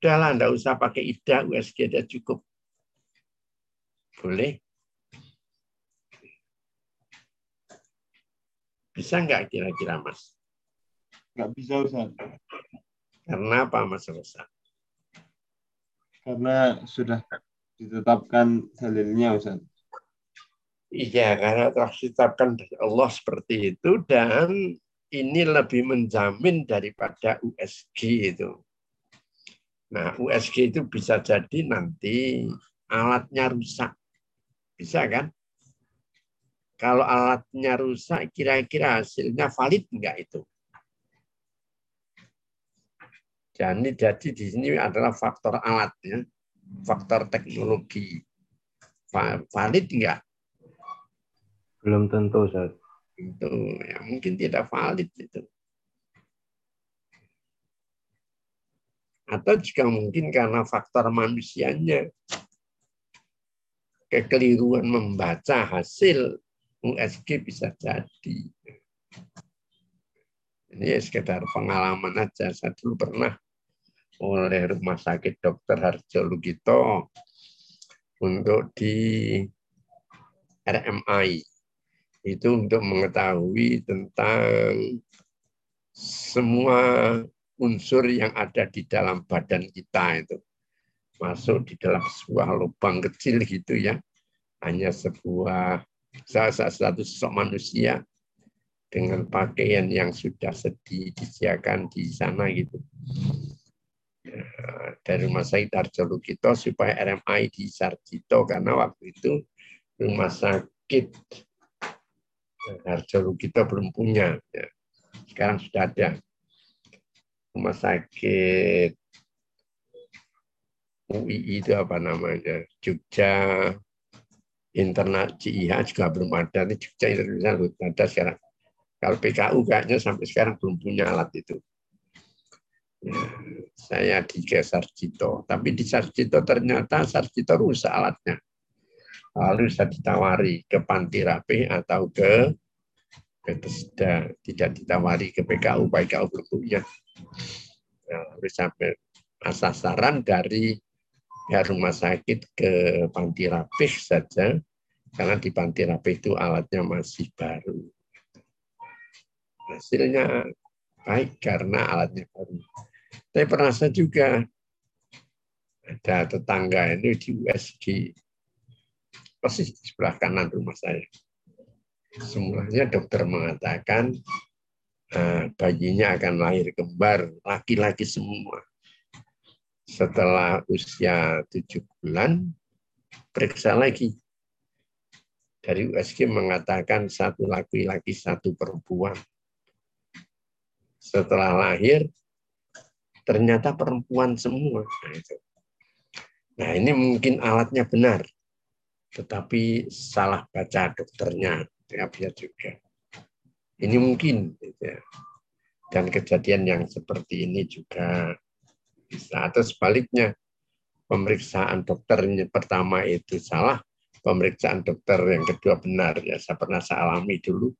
Udahlah, enggak usah pakai IDA, USG aja cukup. Boleh? Bisa enggak kira-kira, Mas? Enggak bisa, Ustaz. Karena apa, Mas Rosa? Karena sudah ditetapkan dalilnya, Ustaz. Iya, karena telah ditetapkan dari Allah seperti itu dan ini lebih menjamin daripada USG itu. Nah, USG itu bisa jadi nanti alatnya rusak. Bisa kan? Kalau alatnya rusak, kira-kira hasilnya valid enggak itu? Jadi, jadi di sini adalah faktor alatnya, faktor teknologi. Valid enggak? Belum tentu, Ustaz. Itu ya mungkin tidak valid itu. Atau juga mungkin karena faktor manusianya. Kekeliruan membaca hasil USG bisa jadi. Ini ya sekedar pengalaman aja. Saya dulu pernah oleh Rumah Sakit Dr. Harjo Lugito untuk di RMI. Itu untuk mengetahui tentang semua unsur yang ada di dalam badan kita itu masuk di dalam sebuah lubang kecil gitu ya hanya sebuah satu sosok manusia dengan pakaian yang sudah sedih disediakan di sana gitu dari rumah sakit Arjo Lukito supaya RMI di Sarjito karena waktu itu rumah sakit Arjo Lukito belum punya ya. sekarang sudah ada rumah sakit UI itu apa namanya Jogja internet CIH juga belum ada. Nih Jogja Internasional belum ada sekarang. Kalau PKU kayaknya sampai sekarang belum punya alat itu saya di Sarjito tapi di Sarjito ternyata Sarjito rusak alatnya lalu saya ditawari ke Panti Rapi atau ke Bethesda tidak ditawari ke PKU, PKU belum punya. Nah, sampai sasaran dari ya, rumah sakit ke panti rapih saja, karena di panti rapih itu alatnya masih baru. Hasilnya baik karena alatnya baru. Saya juga ada tetangga ini di USG, persis di sebelah kanan rumah saya Semulanya dokter mengatakan uh, bayinya akan lahir kembar, laki-laki semua. Setelah usia tujuh bulan, periksa lagi. Dari USG mengatakan satu laki-laki, satu perempuan. Setelah lahir, ternyata perempuan semua. Nah, ini mungkin alatnya benar, tetapi salah baca dokternya ya juga. Ini mungkin. Gitu ya. Dan kejadian yang seperti ini juga bisa. Atau sebaliknya, pemeriksaan dokter pertama itu salah, pemeriksaan dokter yang kedua benar. Ya, saya pernah saya alami dulu.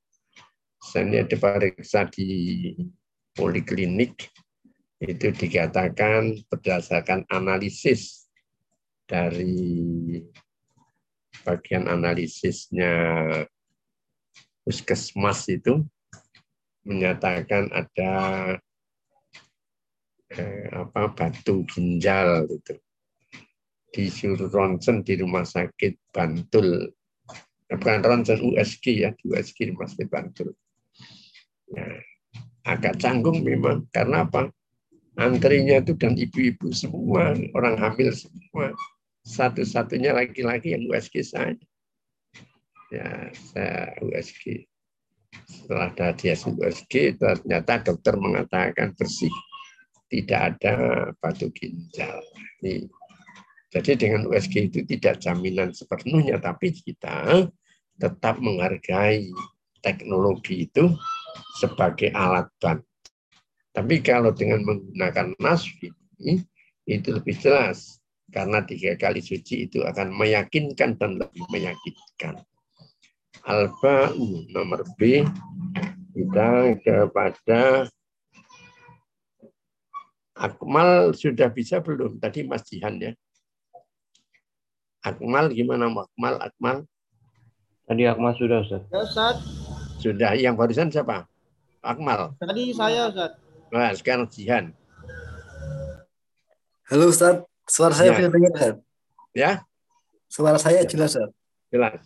Saya diperiksa di poliklinik, itu dikatakan berdasarkan analisis dari bagian analisisnya puskesmas itu menyatakan ada eh, apa batu ginjal itu disuruh ronsen di rumah sakit Bantul. Eh, bukan ronsen USG ya di USG rumah sakit Bantul. Nah, agak canggung memang karena apa antrinya itu dan ibu-ibu semua orang hamil semua. Satu-satunya laki-laki yang USG saya. Ya saya USG setelah dia USG ternyata dokter mengatakan bersih. Tidak ada batu ginjal. Ini. Jadi dengan USG itu tidak jaminan sepenuhnya tapi kita tetap menghargai teknologi itu sebagai alat bantu tapi kalau dengan menggunakan nasfi ini itu lebih jelas karena tiga kali suci itu akan meyakinkan dan lebih meyakinkan Alfa-U nomor B kita kepada Akmal sudah bisa belum? Tadi Mas Jihan ya. Akmal gimana Akmal? Akmal? Tadi Akmal sudah Ustaz. Ya, Ustaz. Sudah. Yang barusan siapa? Akmal. Tadi saya, Ustaz. Nah, sekarang Jihan. Halo Ustaz. Suara saya Ya. dengar Ustaz? Ya, Suara saya jelas Ustaz? jelas.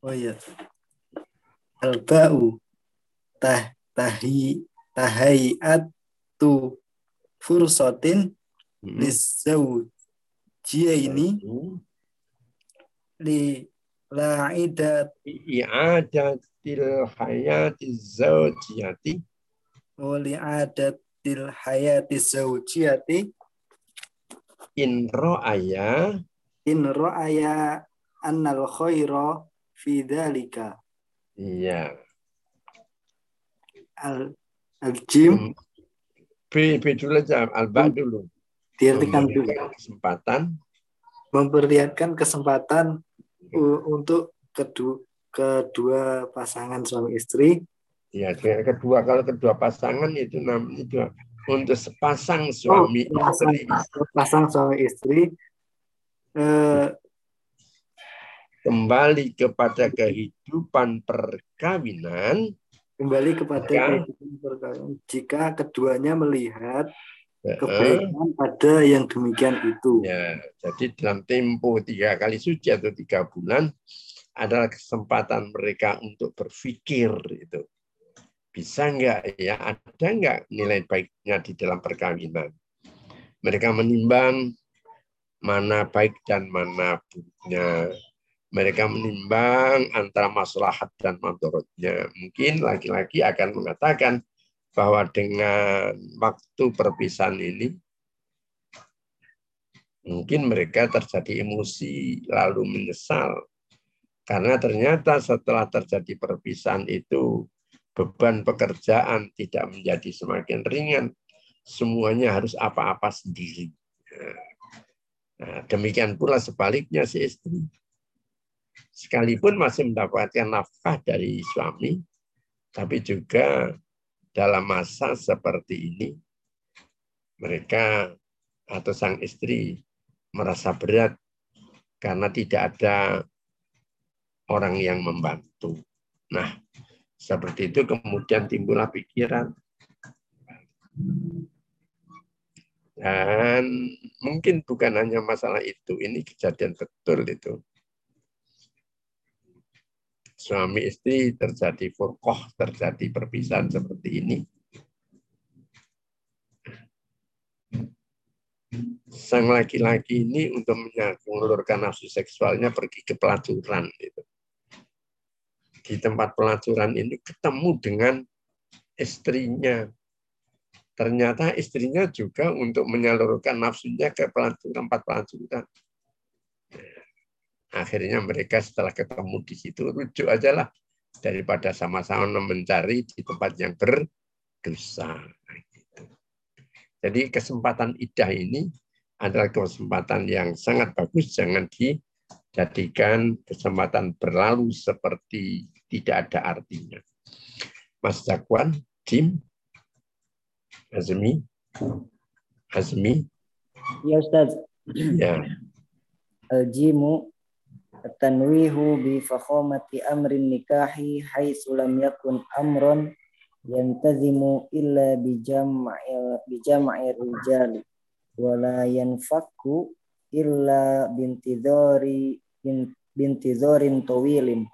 Oh iya. Al-ba'u tah tahi tahayatu fursatin lizawjiyaini li la'idat I'adatil hayati zawjiyati wa li'adatil hayati zawjiyati. In ro'aya. In ra'aya annal khaira fi dhalika. Iya. al al-jim B, B dulu aja, Alba dulu. diartikan dulu. kesempatan. Memperlihatkan kesempatan untuk kedua kedua pasangan suami istri Ya, dengan kedua kalau kedua pasangan itu namanya itu untuk sepasang suami Oh, istri. pasang suami istri eh, kembali kepada kehidupan perkawinan. kembali kepada Ya. kehidupan perkawinan. Jika keduanya melihat eh, kebaikan pada yang demikian itu. ya, jadi dalam tempo tiga kali suci atau tiga bulan adalah kesempatan mereka untuk berpikir itu bisa nggak ya? Ada nggak nilai baiknya di dalam perkawinan? Mereka menimbang mana baik dan mana buruknya. Mereka menimbang antara maslahat dan mandorotnya. Mungkin laki-laki akan mengatakan bahwa dengan waktu perpisahan ini mungkin mereka terjadi emosi lalu menyesal. Karena ternyata setelah terjadi perpisahan itu beban pekerjaan tidak menjadi semakin ringan. Semuanya harus apa-apa sendiri. Nah, demikian pula sebaliknya si istri. Sekalipun masih mendapatkan nafkah dari suami, tapi juga dalam masa seperti ini, mereka atau sang istri merasa berat karena tidak ada orang yang membantu. Nah, seperti itu kemudian timbullah pikiran. Dan mungkin bukan hanya masalah itu, ini kejadian betul itu suami istri terjadi furqoh, terjadi perpisahan seperti ini. Sang laki-laki ini untuk menyalurkan nafsu seksualnya pergi ke pelacuran. Gitu. Di tempat pelacuran ini ketemu dengan istrinya. Ternyata istrinya juga untuk menyalurkan nafsunya ke pelacuran, tempat pelacuran akhirnya mereka setelah ketemu di situ rujuk aja lah daripada sama-sama mencari di tempat yang berdosa. Gitu. Jadi kesempatan idah ini adalah kesempatan yang sangat bagus, jangan dijadikan kesempatan berlalu seperti tidak ada artinya. Mas Zakwan, Jim, Azmi, Azmi. Ya Ustaz. Ya. Al-jimu tanwihu bi fakhamati amrin nikahi haitsu lam yakun amron yantazimu illa bijam'il bijam'ir rijali wala yanfaku illa bintidhari bintizorin tawilin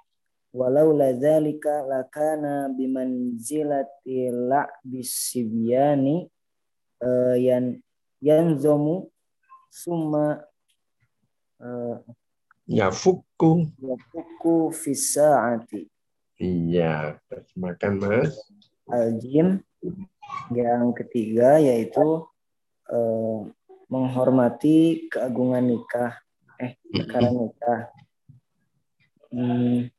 walau la dzalika lakana bimanzilati la'bis sibyani uh, yan yanzamu summa uh, yafuku. yafuku fisaati iya makan mas. Al-jim yang ketiga yaitu uh, menghormati keagungan nikah eh perkara nikah. Hmm.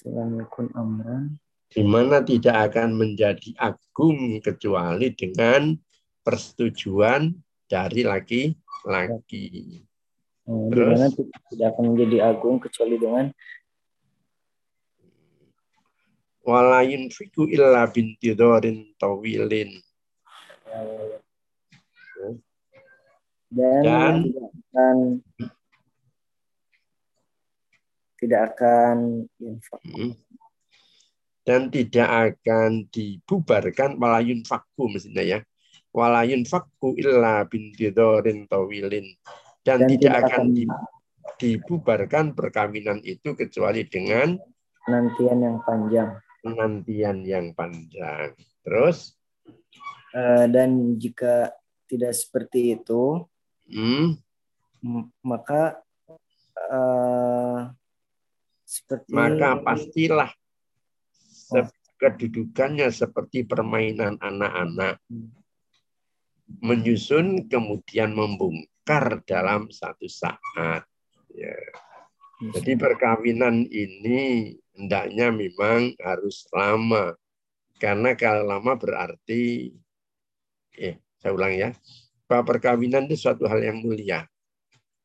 Yakun amran di mana tidak akan menjadi agung kecuali dengan persetujuan dari laki-laki. Hmm, Terus? tidak akan menjadi agung kecuali dengan walayin fiku illa binti dorin tawilin. Dan, Dan tidak akan infak. Hmm. Dan tidak akan dibubarkan walayun fakku mestinya ya. Walayun fakku illa binti dorin tawilin. Dan, Dan tidak akan dibubarkan perkawinan itu kecuali dengan penantian yang panjang penantian yang panjang. Terus? Uh, dan jika tidak seperti itu, hmm. maka uh, seperti maka pastilah kedudukannya seperti permainan anak-anak menyusun kemudian membongkar dalam satu saat. Ya. Jadi perkawinan ini hendaknya memang harus lama. Karena kalau lama berarti, eh, saya ulang ya, bahwa perkawinan itu suatu hal yang mulia.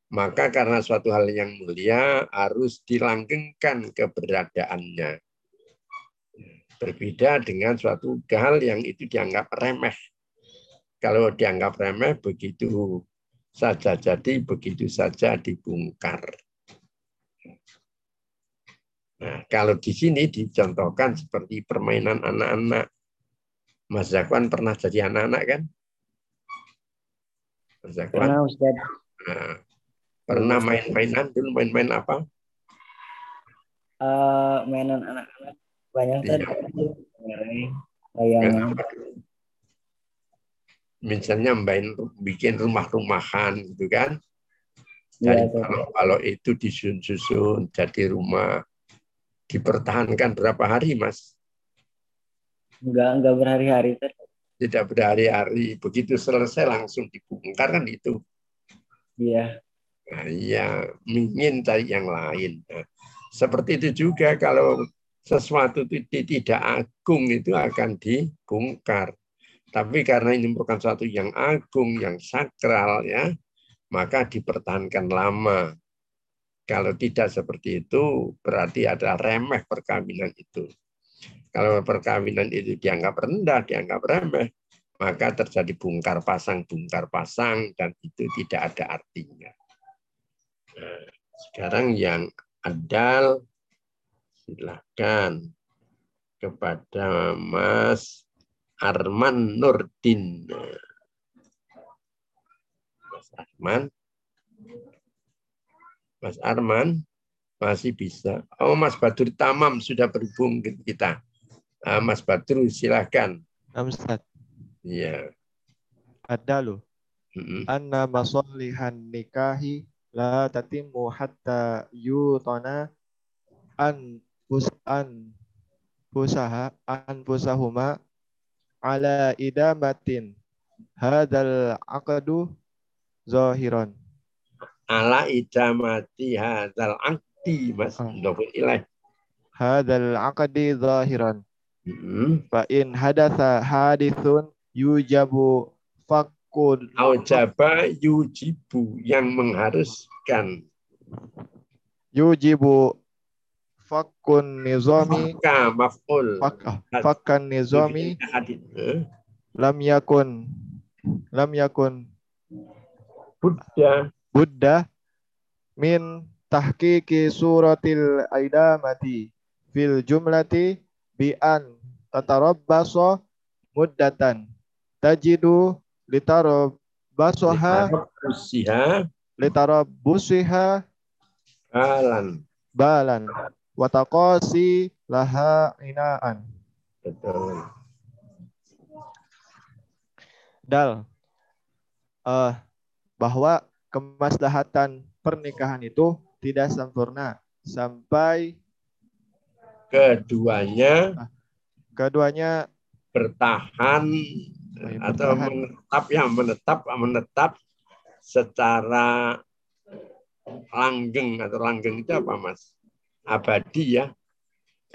Maka karena suatu hal yang mulia harus dilanggengkan keberadaannya. Berbeda dengan suatu hal yang itu dianggap remeh. Kalau dianggap remeh, begitu saja jadi, begitu saja dibongkar. Nah, kalau di sini dicontohkan seperti permainan anak-anak. Mas Zakwan pernah jadi anak-anak kan? Mas Zakwan? Pernah, Ustaz. Nah, pernah main-mainan dulu main-main apa? Uh, mainan anak-anak banyak iya. tadi. Layangan. Misalnya main bikin rumah-rumahan gitu kan? Jadi ya, kalau, kalau itu disusun-susun jadi rumah dipertahankan berapa hari, Mas? Enggak, enggak berhari-hari. Tidak berhari-hari. Begitu selesai langsung dibongkar kan itu. Iya. Ingin cari yang lain. Nah, seperti itu juga kalau sesuatu itu tidak agung itu akan dibongkar. Tapi karena ini merupakan sesuatu yang agung, yang sakral ya, maka dipertahankan lama. Kalau tidak seperti itu, berarti ada remeh perkawinan itu. Kalau perkawinan itu dianggap rendah, dianggap remeh, maka terjadi bungkar pasang, bungkar pasang, dan itu tidak ada artinya. Nah, sekarang yang adal, silakan kepada Mas Arman Nurdin. Mas Arman Mas Arman masih bisa. Oh, Mas Badru Tamam sudah berhubung ke kita. Uh, Mas Badru, silahkan. Ustaz. Iya. Ada loh. Mm-hmm. Anna masollihan nikahi la tatimu hatta yutona an pus an pusaha an pusahuma ala idamatin. Hadal aqdu zahiran ala idamati hadzal aqdi Mas. Ndofun ilaih. Hadzal aqdi zahiran. Fa in hadatsa hadithun yujabu fakun aujaba yujibu yang mengharuskan. Yujibu fakun nizami. Fakka maf'ul. Fakkan nizami. Lam yakun lam yakun. Buddha. Buddha min tahqiqi suratil aidamati fil jumlati bi an tatarabbaso muddatan. Tajidu litarabbasoha Usiha litarabbusiha balan. balan. Wataqasi laha inaan. Betul. dal eh bahwa kemaslahatan pernikahan itu tidak sempurna sampai Keduanya keduanya bertahan atau bertahan. menetap ya menetap menetap secara langgeng atau langgeng itu apa mas? Abadi ya?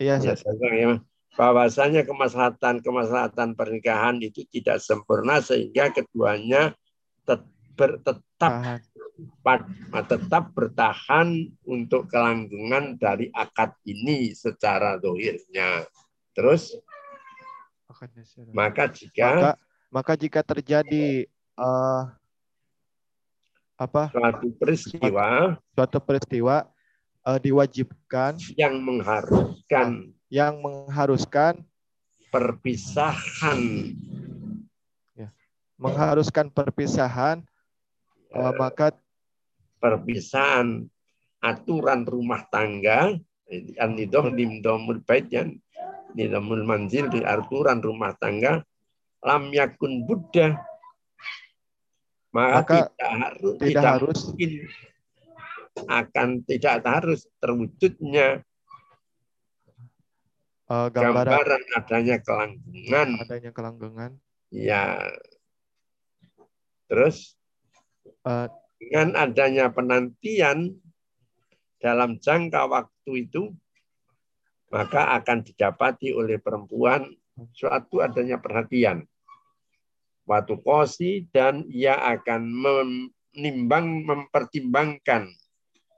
Iya ya, saya bilang ya, bahwasanya kemaslahatan kemaslahatan pernikahan itu tidak sempurna sehingga keduanya tet- ber- tetap tetap bertahan untuk kelanggengan dari akad ini secara dohirnya. Terus maka jika maka maka jika terjadi eh apa? Suatu peristiwa suatu peristiwa eh, diwajibkan yang mengharuskan yang mengharuskan perpisahan. Mengharuskan perpisahan eh, maka perpisahan aturan rumah tangga an-nidoh nimdomul bait yang nidomul manzil di aturan rumah tangga lam yakun buddha maka, Maka tidak harus tidak tidak harus mungkin akan tidak harus terwujudnya eh, gambaran gambaran adanya kelanggengan. adanya kelanggengan. Ya. Terus? Eh, dengan adanya penantian dalam jangka waktu itu maka akan didapati oleh perempuan suatu adanya perhatian waktu kosi dan ia akan menimbang mempertimbangkan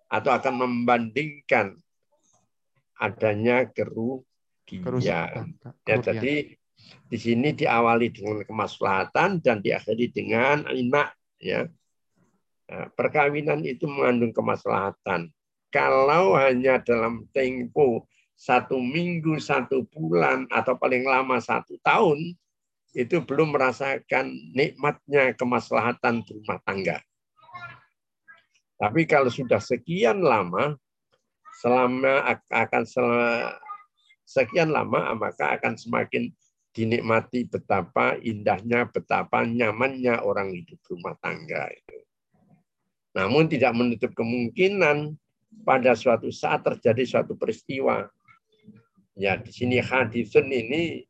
atau akan membandingkan adanya kerugian. Ya, jadi di sini diawali dengan kemaslahatan dan diakhiri dengan inak ya. Nah, perkawinan itu mengandung kemaslahatan. Kalau hanya dalam tempo satu minggu, satu bulan, atau paling lama satu tahun, itu belum merasakan nikmatnya kemaslahatan rumah tangga. Tapi kalau sudah sekian lama, selama akan sel- sekian lama, maka akan semakin dinikmati betapa indahnya, betapa nyamannya orang hidup rumah tangga itu. Namun tidak menutup kemungkinan pada suatu saat terjadi suatu peristiwa. Ya, di sini hadisun ini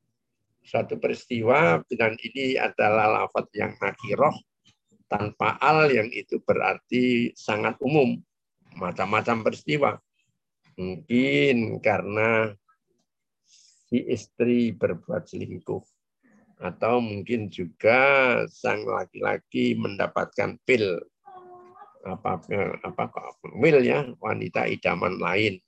suatu peristiwa dan ini adalah lafaz yang nakiroh tanpa al yang itu berarti sangat umum macam-macam peristiwa. Mungkin karena si istri berbuat selingkuh atau mungkin juga sang laki-laki mendapatkan pil apa apa will ya wanita idaman lain.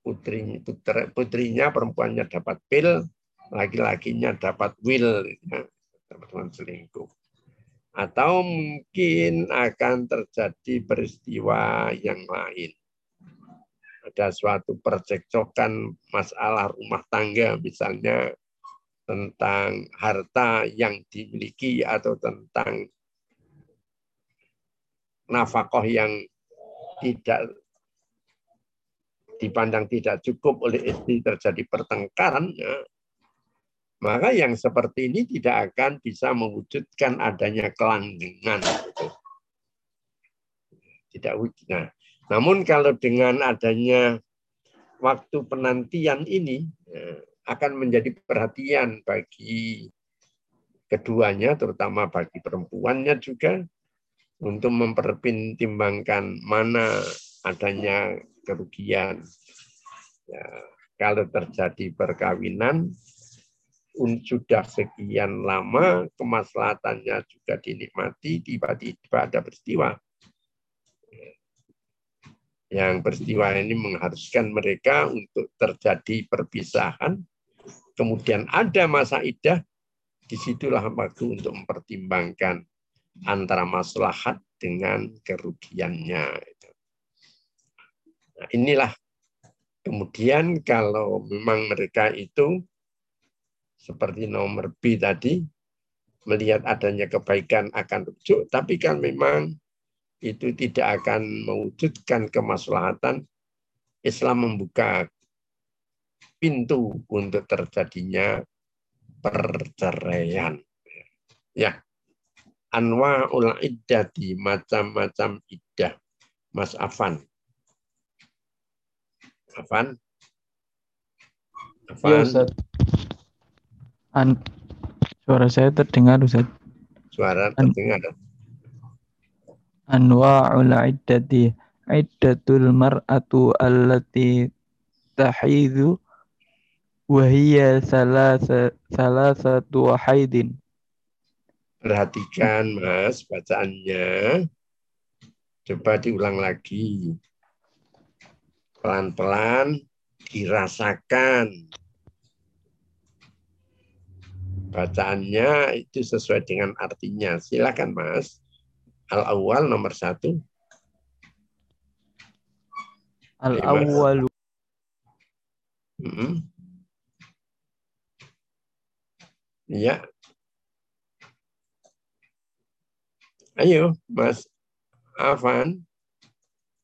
Putri putra, putrinya perempuannya dapat pil laki-lakinya dapat will ya, dapat selingkuh. Atau mungkin akan terjadi peristiwa yang lain. Ada suatu percekcokan masalah rumah tangga misalnya tentang harta yang dimiliki atau tentang nafkah yang tidak dipandang tidak cukup oleh istri terjadi pertengkaran, ya, maka yang seperti ini tidak akan bisa mewujudkan adanya kelanggengan. Tidak wujud. Nah, namun kalau dengan adanya waktu penantian ini ya, akan menjadi perhatian bagi keduanya, terutama bagi perempuannya juga, untuk mempertimbangkan mana adanya kerugian. Ya, kalau terjadi perkawinan, sudah sekian lama, kemaslahatannya juga dinikmati, tiba-tiba ada peristiwa. Yang peristiwa ini mengharuskan mereka untuk terjadi perpisahan, kemudian ada masa idah, di situlah waktu untuk mempertimbangkan antara maslahat dengan kerugiannya. Nah, inilah Kemudian kalau memang mereka itu seperti nomor B tadi, melihat adanya kebaikan akan rujuk, tapi kan memang itu tidak akan mewujudkan kemaslahatan, Islam membuka pintu untuk terjadinya perceraian. Ya, anwa'ul iddati macam-macam iddah. Mas Afan. Afan? Afan? Ya, Ustaz. An suara saya terdengar, Ustaz. Suara terdengar. Anwa'ul iddati iddatul mar'atu allati tahidu wa hiya salasa salasatu haidin. Perhatikan Mas bacaannya. Coba diulang lagi. Pelan-pelan dirasakan. Bacaannya itu sesuai dengan artinya. Silakan Mas. Al-awwal nomor satu. Al-awwalu. Hmm. Ya. Ayo, Mas Afan.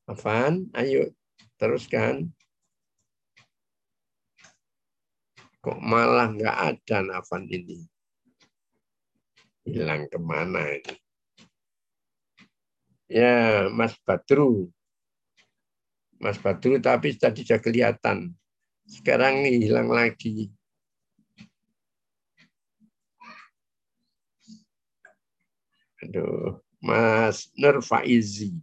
Afan, ayo teruskan. Kok malah nggak ada Afan ini? Hilang ke mana ini? Ya, Mas Badru. Mas Badru tapi tadi sudah kelihatan. Sekarang hilang lagi. Aduh, Mas Nur Faizi.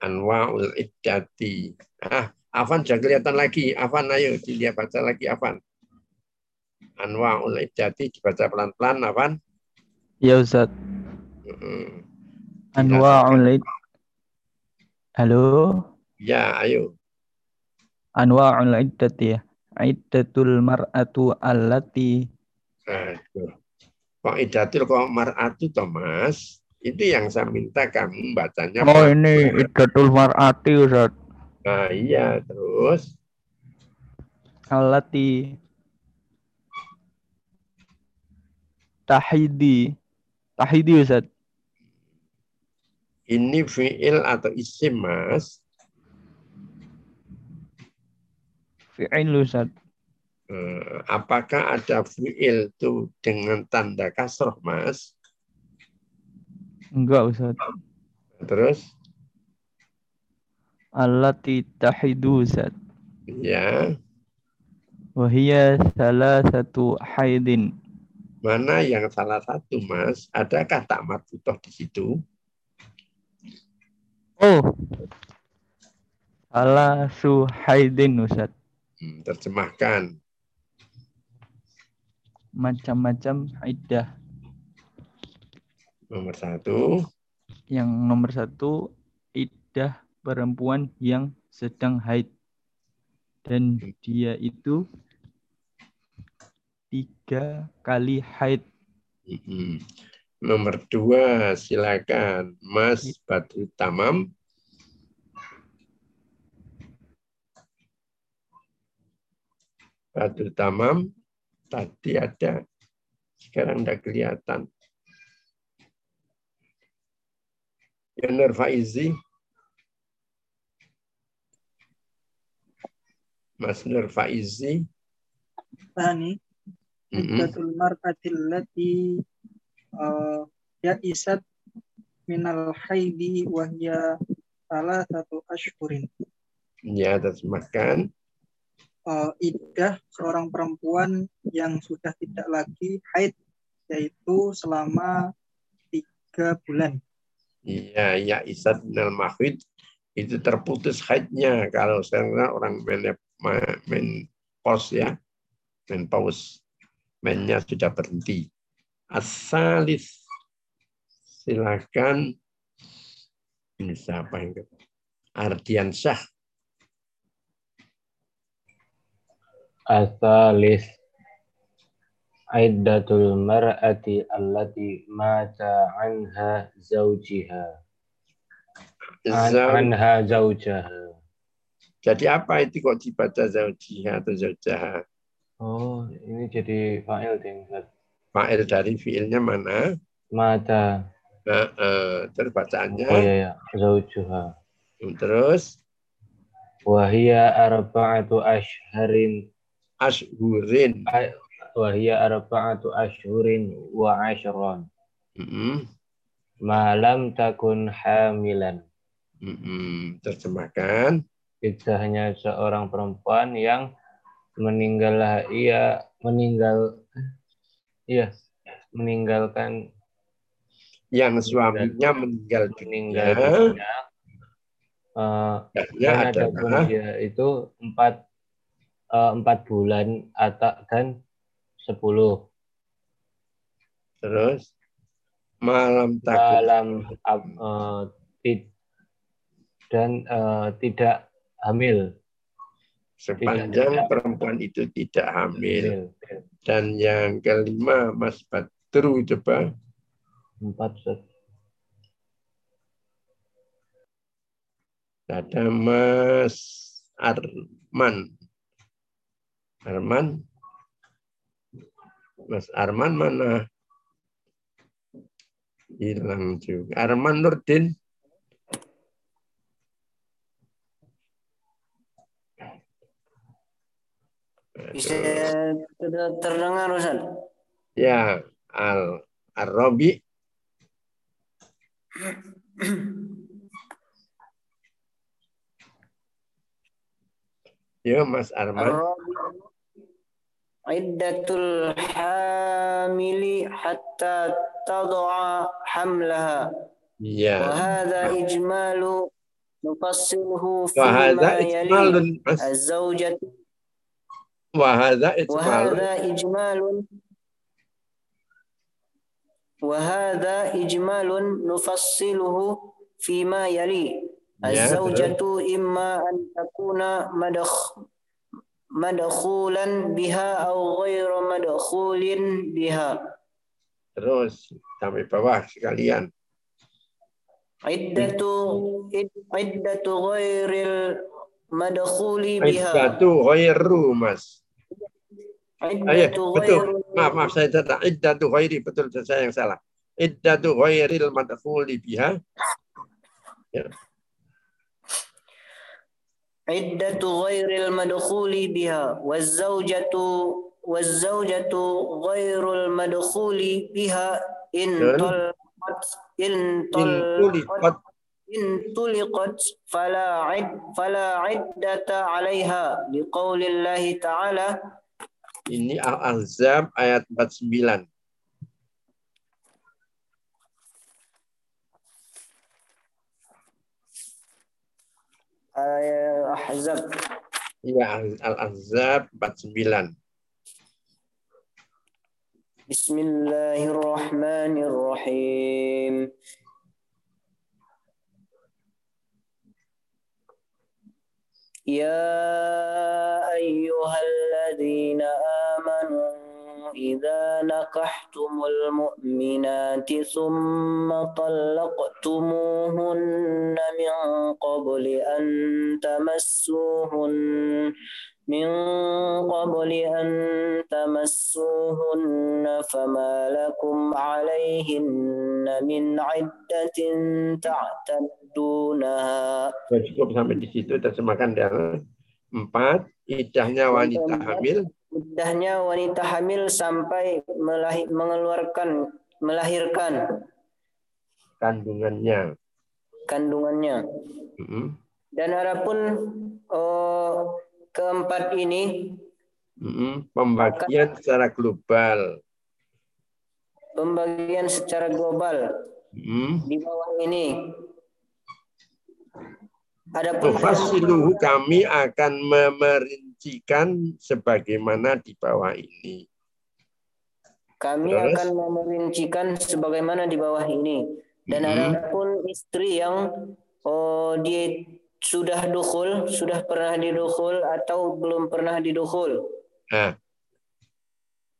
Anwaul Iddati. Ah, Afan sudah kelihatan lagi. Afan, ayo dilihat baca lagi Afan. Anwaul Iddati dibaca pelan-pelan, Afan. Ya Ustaz. Hmm. Anwa'ul Halo. Ya, ayo. Anwa'ul iddati iddatul mar'atu allati Aduh. Kok idatul kok mar'atu Thomas? Itu yang saya minta kamu bacanya. Oh ini iddatul mar'ati Ustaz. Nah, iya, terus Allati tahidi tahidi Ustaz. ini fiil atau isim, Mas? Fi'il Ustaz. Eh, Apakah ada fiil itu dengan tanda kasroh, Mas? Enggak Ustaz. Terus, Allati tahidu Ustaz. ya, Wahia salah satu haidin. mana yang salah satu, Mas? Adakah tak marfutoh di situ? Oh. Salah su haidin Ustaz. Hmm, terjemahkan. Macam-macam iddah. Nomor satu, Yang nomor satu iddah perempuan yang sedang haid. Dan dia itu tiga kali haid. Nomor dua, silakan Mas Badru Tamam. Badru Tamam, tadi ada, sekarang tidak kelihatan. Ya Nur Faizi. Mas Nur Faizi. Tani iddatul mar'atil lati uh, ya'isat minal haidi wa hiya salah satu ashhurin. Ya, terjemahkan. Uh, iddah seorang perempuan yang sudah tidak lagi haid yaitu selama tiga bulan. Iya, ya Isad minal mahid itu terputus haidnya kalau sekarang orang men pos ya, menopause, mennya sudah berhenti. Asalis, silakan. Ini siapa yang ke- Ardian Syah. Asalis Aiddatul mar'ati allati mata anha zawjiha. An- Anha zawjaha. Jadi apa itu kok dibaca zaujiha atau zaujaha? Oh, ini jadi fa'il ding. Fa'il dari fiilnya mana? Mata. Nah, uh, terus bacaannya? Oh iya ya, zaujuha. Terus? Wahia arba'atu ashharin ashhurin. Wahia arba'atu ashhurin wa ashron. Mm -hmm. Malam takun hamilan. Mm -hmm. Terjemahkan. Iddahnya seorang perempuan yang meninggallah ia meninggal iya meninggalkan yang suaminya meninggal meninggal dunia. Uh, dan adapun dia itu empat uh, empat bulan atau dan sepuluh. Terus malam takut. Malam uh, tid, dan uh, tidak hamil sepanjang tidak perempuan itu tidak hamil. Dan yang kelima, Mas Badru coba. Empat, set. Ada Mas Arman. Arman. Mas Arman mana? Hilang juga. Arman Nurdin. Bisa terdengar Ustaz? Ya, Al Arabi. ya, Mas Arman. Iddatul hamili hatta tad'a hamlaha. Ya. Wa hadha ijmalu nufassiluhu fi ma yali az-zawjatu Wahada ijmalun. Wahada ijmalun. Wahada ijmalun nufassiluhu fima yali. Ya, Az-zawjatu imma an takuna madakh madakhulan biha au ghairu madakhulin biha. Terus sampai bawah sekalian. Iddatu iddatu ghairil madakhuli biha. Iddatu ghairu mas. Iya, betul. Maaf, maaf saya tidak. Iddatu ghairi betul saya yang salah. Iddatu ghairil madkhuli biha. Ya. Iddatu ghairil madkhuli biha wa zaujatu wa zaujatu ghairul madkhuli biha in talqat in talqat إن طلقت فلا عد فلا عدة عليها لقول الله تعالى Ini Al-Ahzab ayat 49. Al-Ahzab. Ya, Al-Ahzab 49. Bismillahirrahmanirrahim. يا أيها الذين آمنوا إذا نكحتم المؤمنات ثم طلقتموهن من قبل أن تمسوهن من قبل أن تمسوهن فما لكم عليهن من عدة تعتدونها Ya, cukup sampai di situ terjemahkan dan empat idahnya wanita hamil Idahnya wanita hamil sampai melahi, mengeluarkan melahirkan kandungannya. kandungannya. Mm-mm. Dan adapun oh, keempat ini. Pembagian secara global. pembagian secara global Mm. di bawah ini. Adapun Tufasiluhu kami akan memerincikan sebagaimana di bawah ini. kami Terus? akan memerincikan sebagaimana di bawah ini. Dan Mhm. adapun istri yang oh, dia sudah dukul, sudah pernah didukul atau belum pernah didukul. Nah,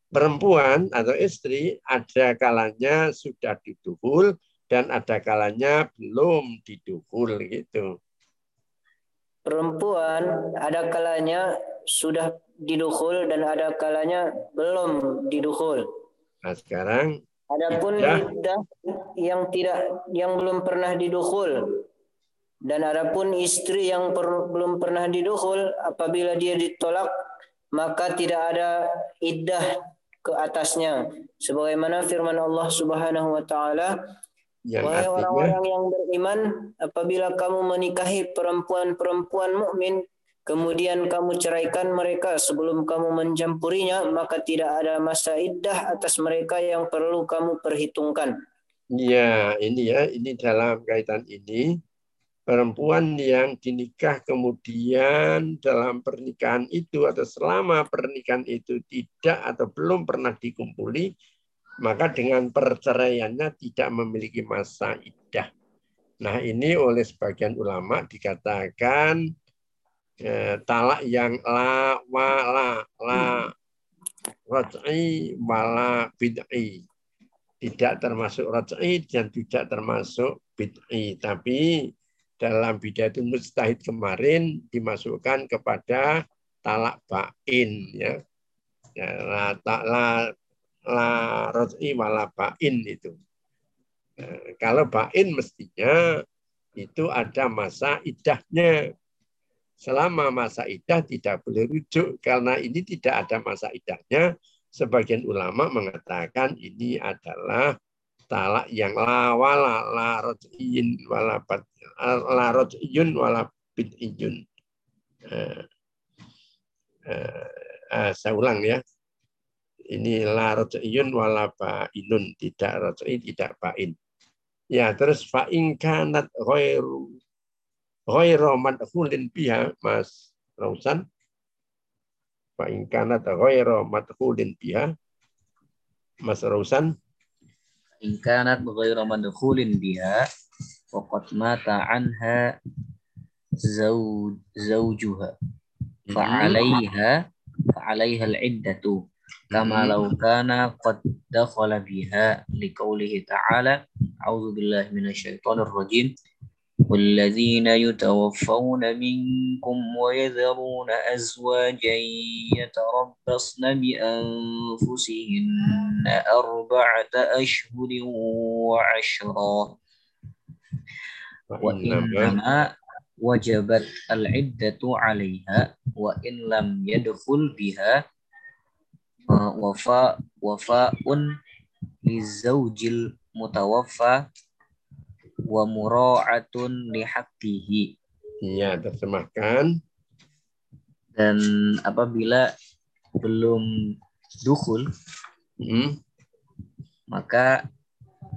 perempuan atau istri ada kalanya sudah didukul dan ada kalanya belum didukul gitu. perempuan ada kalanya sudah didukul dan ada kalanya belum didukul. Nah, sekarang Adapun iddah iddah yang tidak yang belum pernah didukul dan adapun istri yang per- belum pernah didukul apabila dia ditolak maka tidak ada iddah ke atasnya sebagaimana firman Allah Subhanahu wa taala Wahai orang-orang yang beriman, apabila kamu menikahi perempuan-perempuan mukmin, kemudian kamu ceraikan mereka sebelum kamu mencampurinya, maka tidak ada masa iddah atas mereka yang perlu kamu perhitungkan. Ya, ini ya, ini dalam kaitan ini perempuan yang dinikah kemudian dalam pernikahan itu atau selama pernikahan itu tidak atau belum pernah dikumpuli, maka dengan perceraiannya tidak memiliki masa iddah. Nah, ini oleh sebagian ulama dikatakan eh, talak yang la wala la raj'i wala bid'i tidak termasuk raj'i dan tidak termasuk bid'i tapi dalam bidatul mustahid kemarin dimasukkan kepada talak bain ya. Ya la ta, la la wala itu. Eh, kalau bain mestinya itu ada masa idahnya selama masa idah tidak boleh rujuk karena ini tidak ada masa idahnya sebagian ulama mengatakan ini adalah talak yang la wala la raj'in wala bat la raj'iyun wala bid'iyun. Eh, eh, eh, saya ulang ya. Ini la raj'iyun wala ba'inun, tidak raj'i, tidak ba'in. Ya, terus fa in kanat ghairu ghairu madkhulin biha Mas Rausan. Fa in kanat ghairu madkhulin biha Mas Rausan in kanat ghairu madkhulin biha waqad mata anha zauj zaujuha mhm. fa 'alaiha fa 'alaiha al-iddatu. Kama mhm. law kana qad dakhala biha liqaulihi ta'ala. A'udzu billahi minasyaitonir rajim. والذين يتوفون منكم ويذرون أزواجا يتربصن بأنفسهن أربعة أشهر وعشرا وإنما وجبت العدة عليها وإن لم يدخل بها وفاء وفاء للزوج المتوفى wa mura'atun lihaqqihi. Iya, terjemahkan. Dan apabila belum dukhul, hmm. maka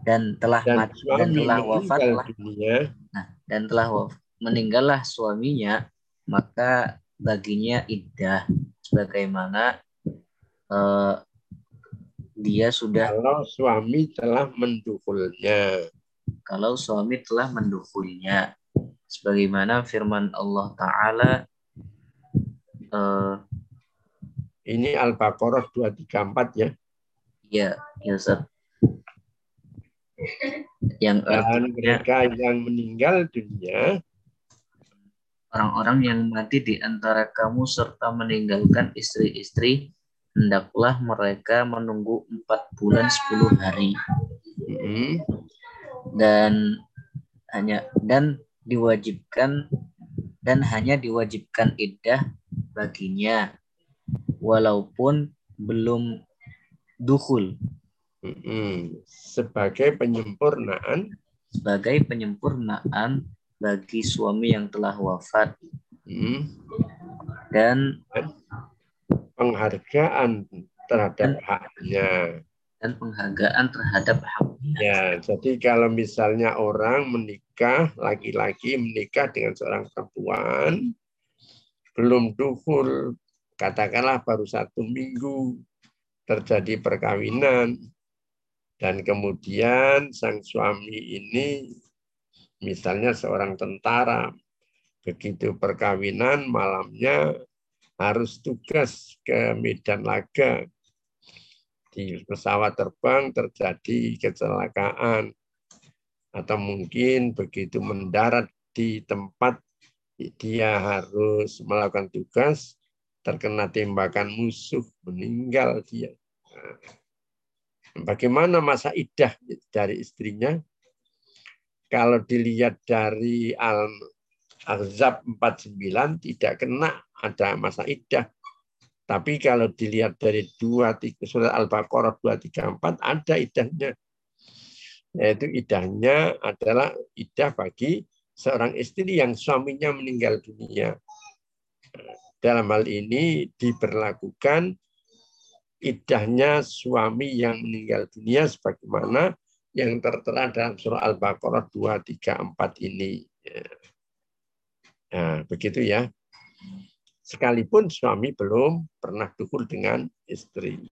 dan telah dan mati dan telah wafatlah. Nah, dan telah waf, meninggallah suaminya, maka baginya iddah sebagaimana uh, dia sudah kalau suami telah mendukulnya kalau suami telah mendukulnya sebagaimana firman Allah taala eh, Ini Al-Baqarah 234 ya. ya ya Ustaz. yang Dan artinya mereka yang meninggal dunia orang-orang yang mati di antara kamu serta meninggalkan istri-istri hendaklah mereka menunggu empat bulan sepuluh hari Hmm. Dan hanya dan diwajibkan dan hanya diwajibkan iddah baginya. Walaupun belum dukhul. Hmm. sebagai penyempurnaan. Sebagai penyempurnaan bagi suami yang telah wafat. Hmm, dan penghargaan terhadap haknya. Dan penghargaan terhadap haknya Ya, jadi kalau misalnya orang menikah, laki-laki menikah dengan seorang perempuan, belum duhul, katakanlah baru satu minggu terjadi perkawinan, dan kemudian sang suami ini misalnya seorang tentara, begitu perkawinan malamnya harus tugas ke medan laga di pesawat terbang terjadi kecelakaan atau mungkin begitu mendarat di tempat dia harus melakukan tugas terkena tembakan musuh meninggal dia. Nah, bagaimana masa idah dari istrinya? Kalau dilihat dari al Ahzab 49 tidak kena ada masa idah tapi kalau dilihat dari dua tiga surat Al-Baqarah 234 ada idahnya. Yaitu idahnya adalah idah bagi seorang istri yang suaminya meninggal dunia. Dalam hal ini diberlakukan idahnya suami yang meninggal dunia sebagaimana yang tertera dalam surah Al-Baqarah 234 ini. Nah, begitu ya sekalipun suami belum pernah dukul dengan istri.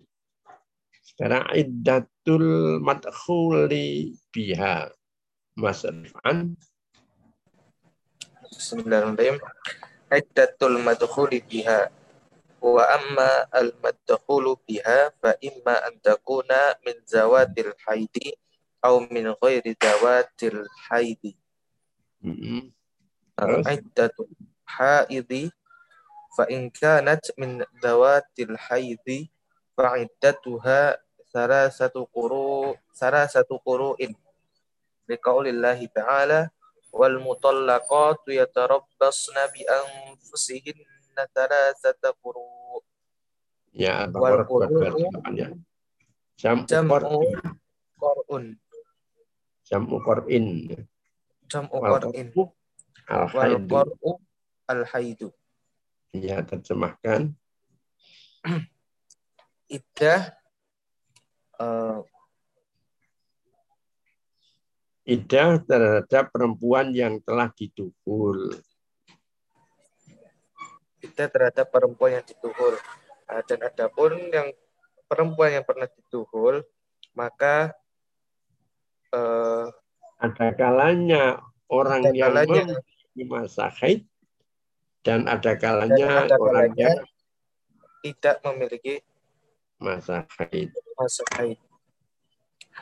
Sekarang iddatul madkhuli biha. Mas Rifan. Bismillahirrahmanirrahim. Iddatul madkhuli biha. Wa amma al madkhulu biha fa imma an takuna min zawatil haidi atau min ghairi zawatil haidi. Mm -hmm. Iddatul haidi fa in kanat min dawatil haidhi fa iddatuha sarasatu quru sarasatu quru'in. Liqaulillahi ta'ala wal mutallaqatu yatarabbasna bi anfusihinna sarasata quru. Ya wal quru ya. Jam qur'un. Jam qur'in. Ya, terjemahkan. Iddah uh, Idah terhadap perempuan yang telah didukul. iddah terhadap perempuan yang dituhul. Uh, dan adapun yang perempuan yang pernah dituhul, maka uh, Ada kalanya orang Ada yang kalanya. memiliki masa haid dan ada dan kalanya ada orang kalanya yang tidak memiliki masa haid. masa haid.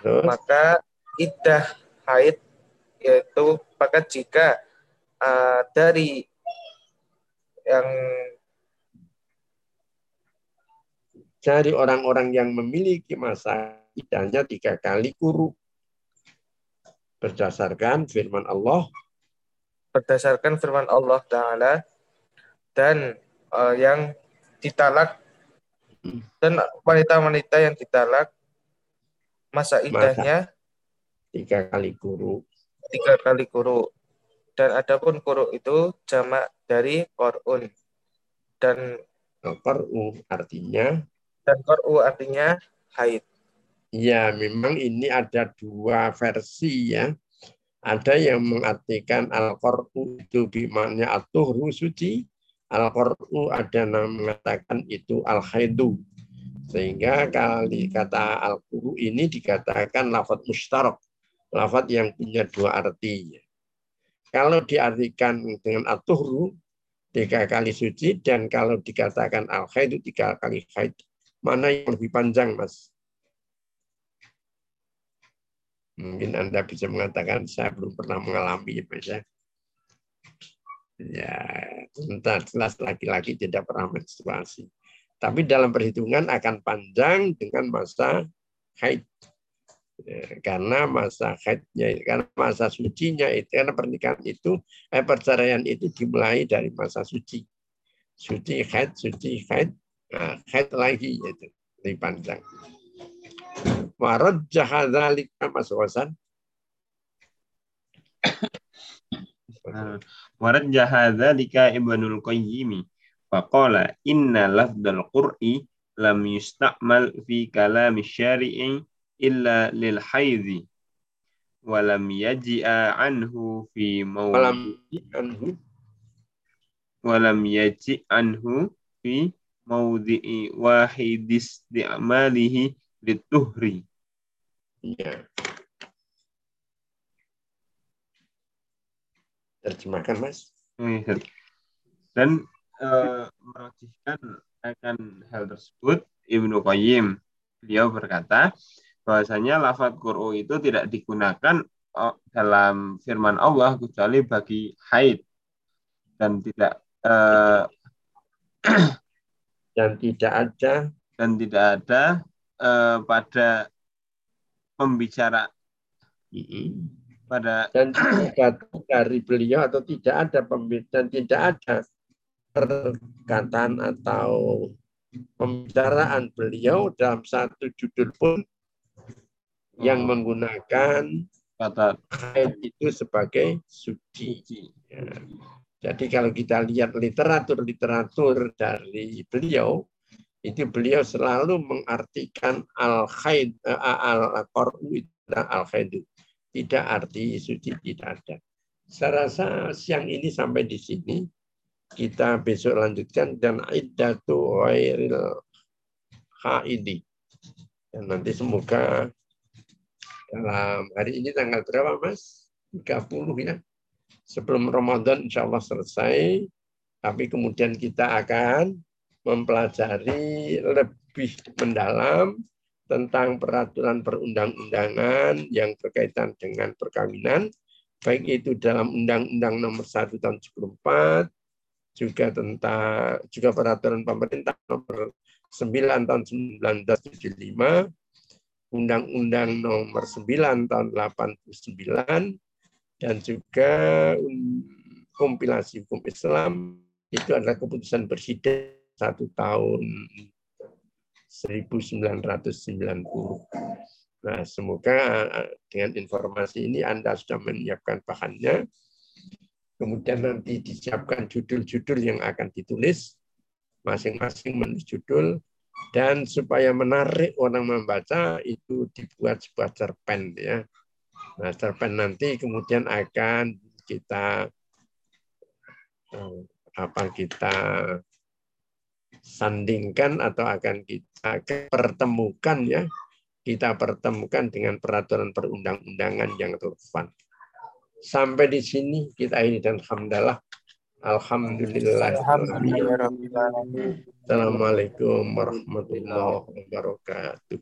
Terus Maka iddah haid yaitu maka jika uh, dari yang dari orang-orang yang memiliki masa idahnya tiga kali kuru. Berdasarkan firman Allah, berdasarkan firman Allah Taala dan uh, yang ditalak dan wanita-wanita yang ditalak masa idahnya tiga kali kuru. tiga kali kuru dan adapun kuru itu jamak dari korun dan Qaru artinya dan koru artinya haid Ya, memang ini ada dua versi ya. Ada yang mengartikan al-Qur'u itu bimanya atuhru suci. Al-Qur'u ada yang mengatakan itu al-khaidu. Sehingga kali kata al-Qur'u ini dikatakan lafad mustarok. Lafad yang punya dua arti. Kalau diartikan dengan atuhru, tiga kali suci. Dan kalau dikatakan al-khaidu, tiga kali khaid. Mana yang lebih panjang, Mas? Mungkin Anda bisa mengatakan saya belum pernah mengalami Mas ya. Ya, jelas laki-laki tidak pernah menstruasi. Tapi dalam perhitungan akan panjang dengan masa haid. Ya, karena masa haidnya, karena masa sucinya itu, karena pernikahan itu, eh, perceraian itu dimulai dari masa suci. Suci haid, suci haid, nah, haid lagi itu lebih panjang. Warajjah dzalika Mas Wasan. Warad jahadha lika ibnul qayyimi. Faqala inna lafdal qur'i lam yusta'mal fi kalami syari'i illa lil haidhi. Walam yaji'a anhu fi mawdi'i. Walam yaji'a anhu fi mawdi'i wahidis di'amalihi lituhri. Ya. Terjemahkan Mas. dan eh, merajihkan akan hal tersebut Ibnu Qayyim. Beliau berkata bahwasanya lafaz Qur'u itu tidak digunakan oh, dalam firman Allah kecuali bagi haid. Dan tidak eh, dan tidak ada dan tidak ada eh, pada pembicara pada dan tidak dari beliau atau tidak ada dan tidak ada perkataan atau pembicaraan beliau dalam satu judul pun yang Oh. menggunakan kata haid itu sebagai suci. Ya. Jadi kalau kita lihat literatur-literatur dari beliau, itu beliau selalu mengartikan al haid al qaru al haid tidak arti suci tidak ada. Saya rasa siang ini sampai di sini kita besok lanjutkan dan iddatu ghairil haidi. Dan nanti semoga dalam hari ini tanggal berapa Mas? 30 ya. Sebelum Ramadan insya Allah selesai. Tapi kemudian kita akan mempelajari lebih mendalam tentang peraturan perundang-undangan yang berkaitan dengan perkawinan, baik itu dalam Undang-Undang Nomor 1 Tahun 94, juga tentang juga peraturan pemerintah Nomor 9 Tahun 1975, Undang-Undang Nomor 9 Tahun 89, dan juga kompilasi hukum Islam itu adalah keputusan presiden satu tahun 1990. Nah, semoga eh, dengan informasi ini Anda sudah menyiapkan bahannya. Kemudian nanti disiapkan judul-judul yang akan ditulis, masing-masing menulis judul, dan supaya menarik orang membaca itu dibuat sebuah cerpen ya. Nah, cerpen nanti kemudian akan kita eh, apa kita sandingkan atau akan kita pertemukan ya kita pertemukan dengan peraturan perundang-undangan yang relevan. Sampai di sini kita ini dan alhamdulillah alhamdulillah. Assalamualaikum warahmatullahi wabarakatuh.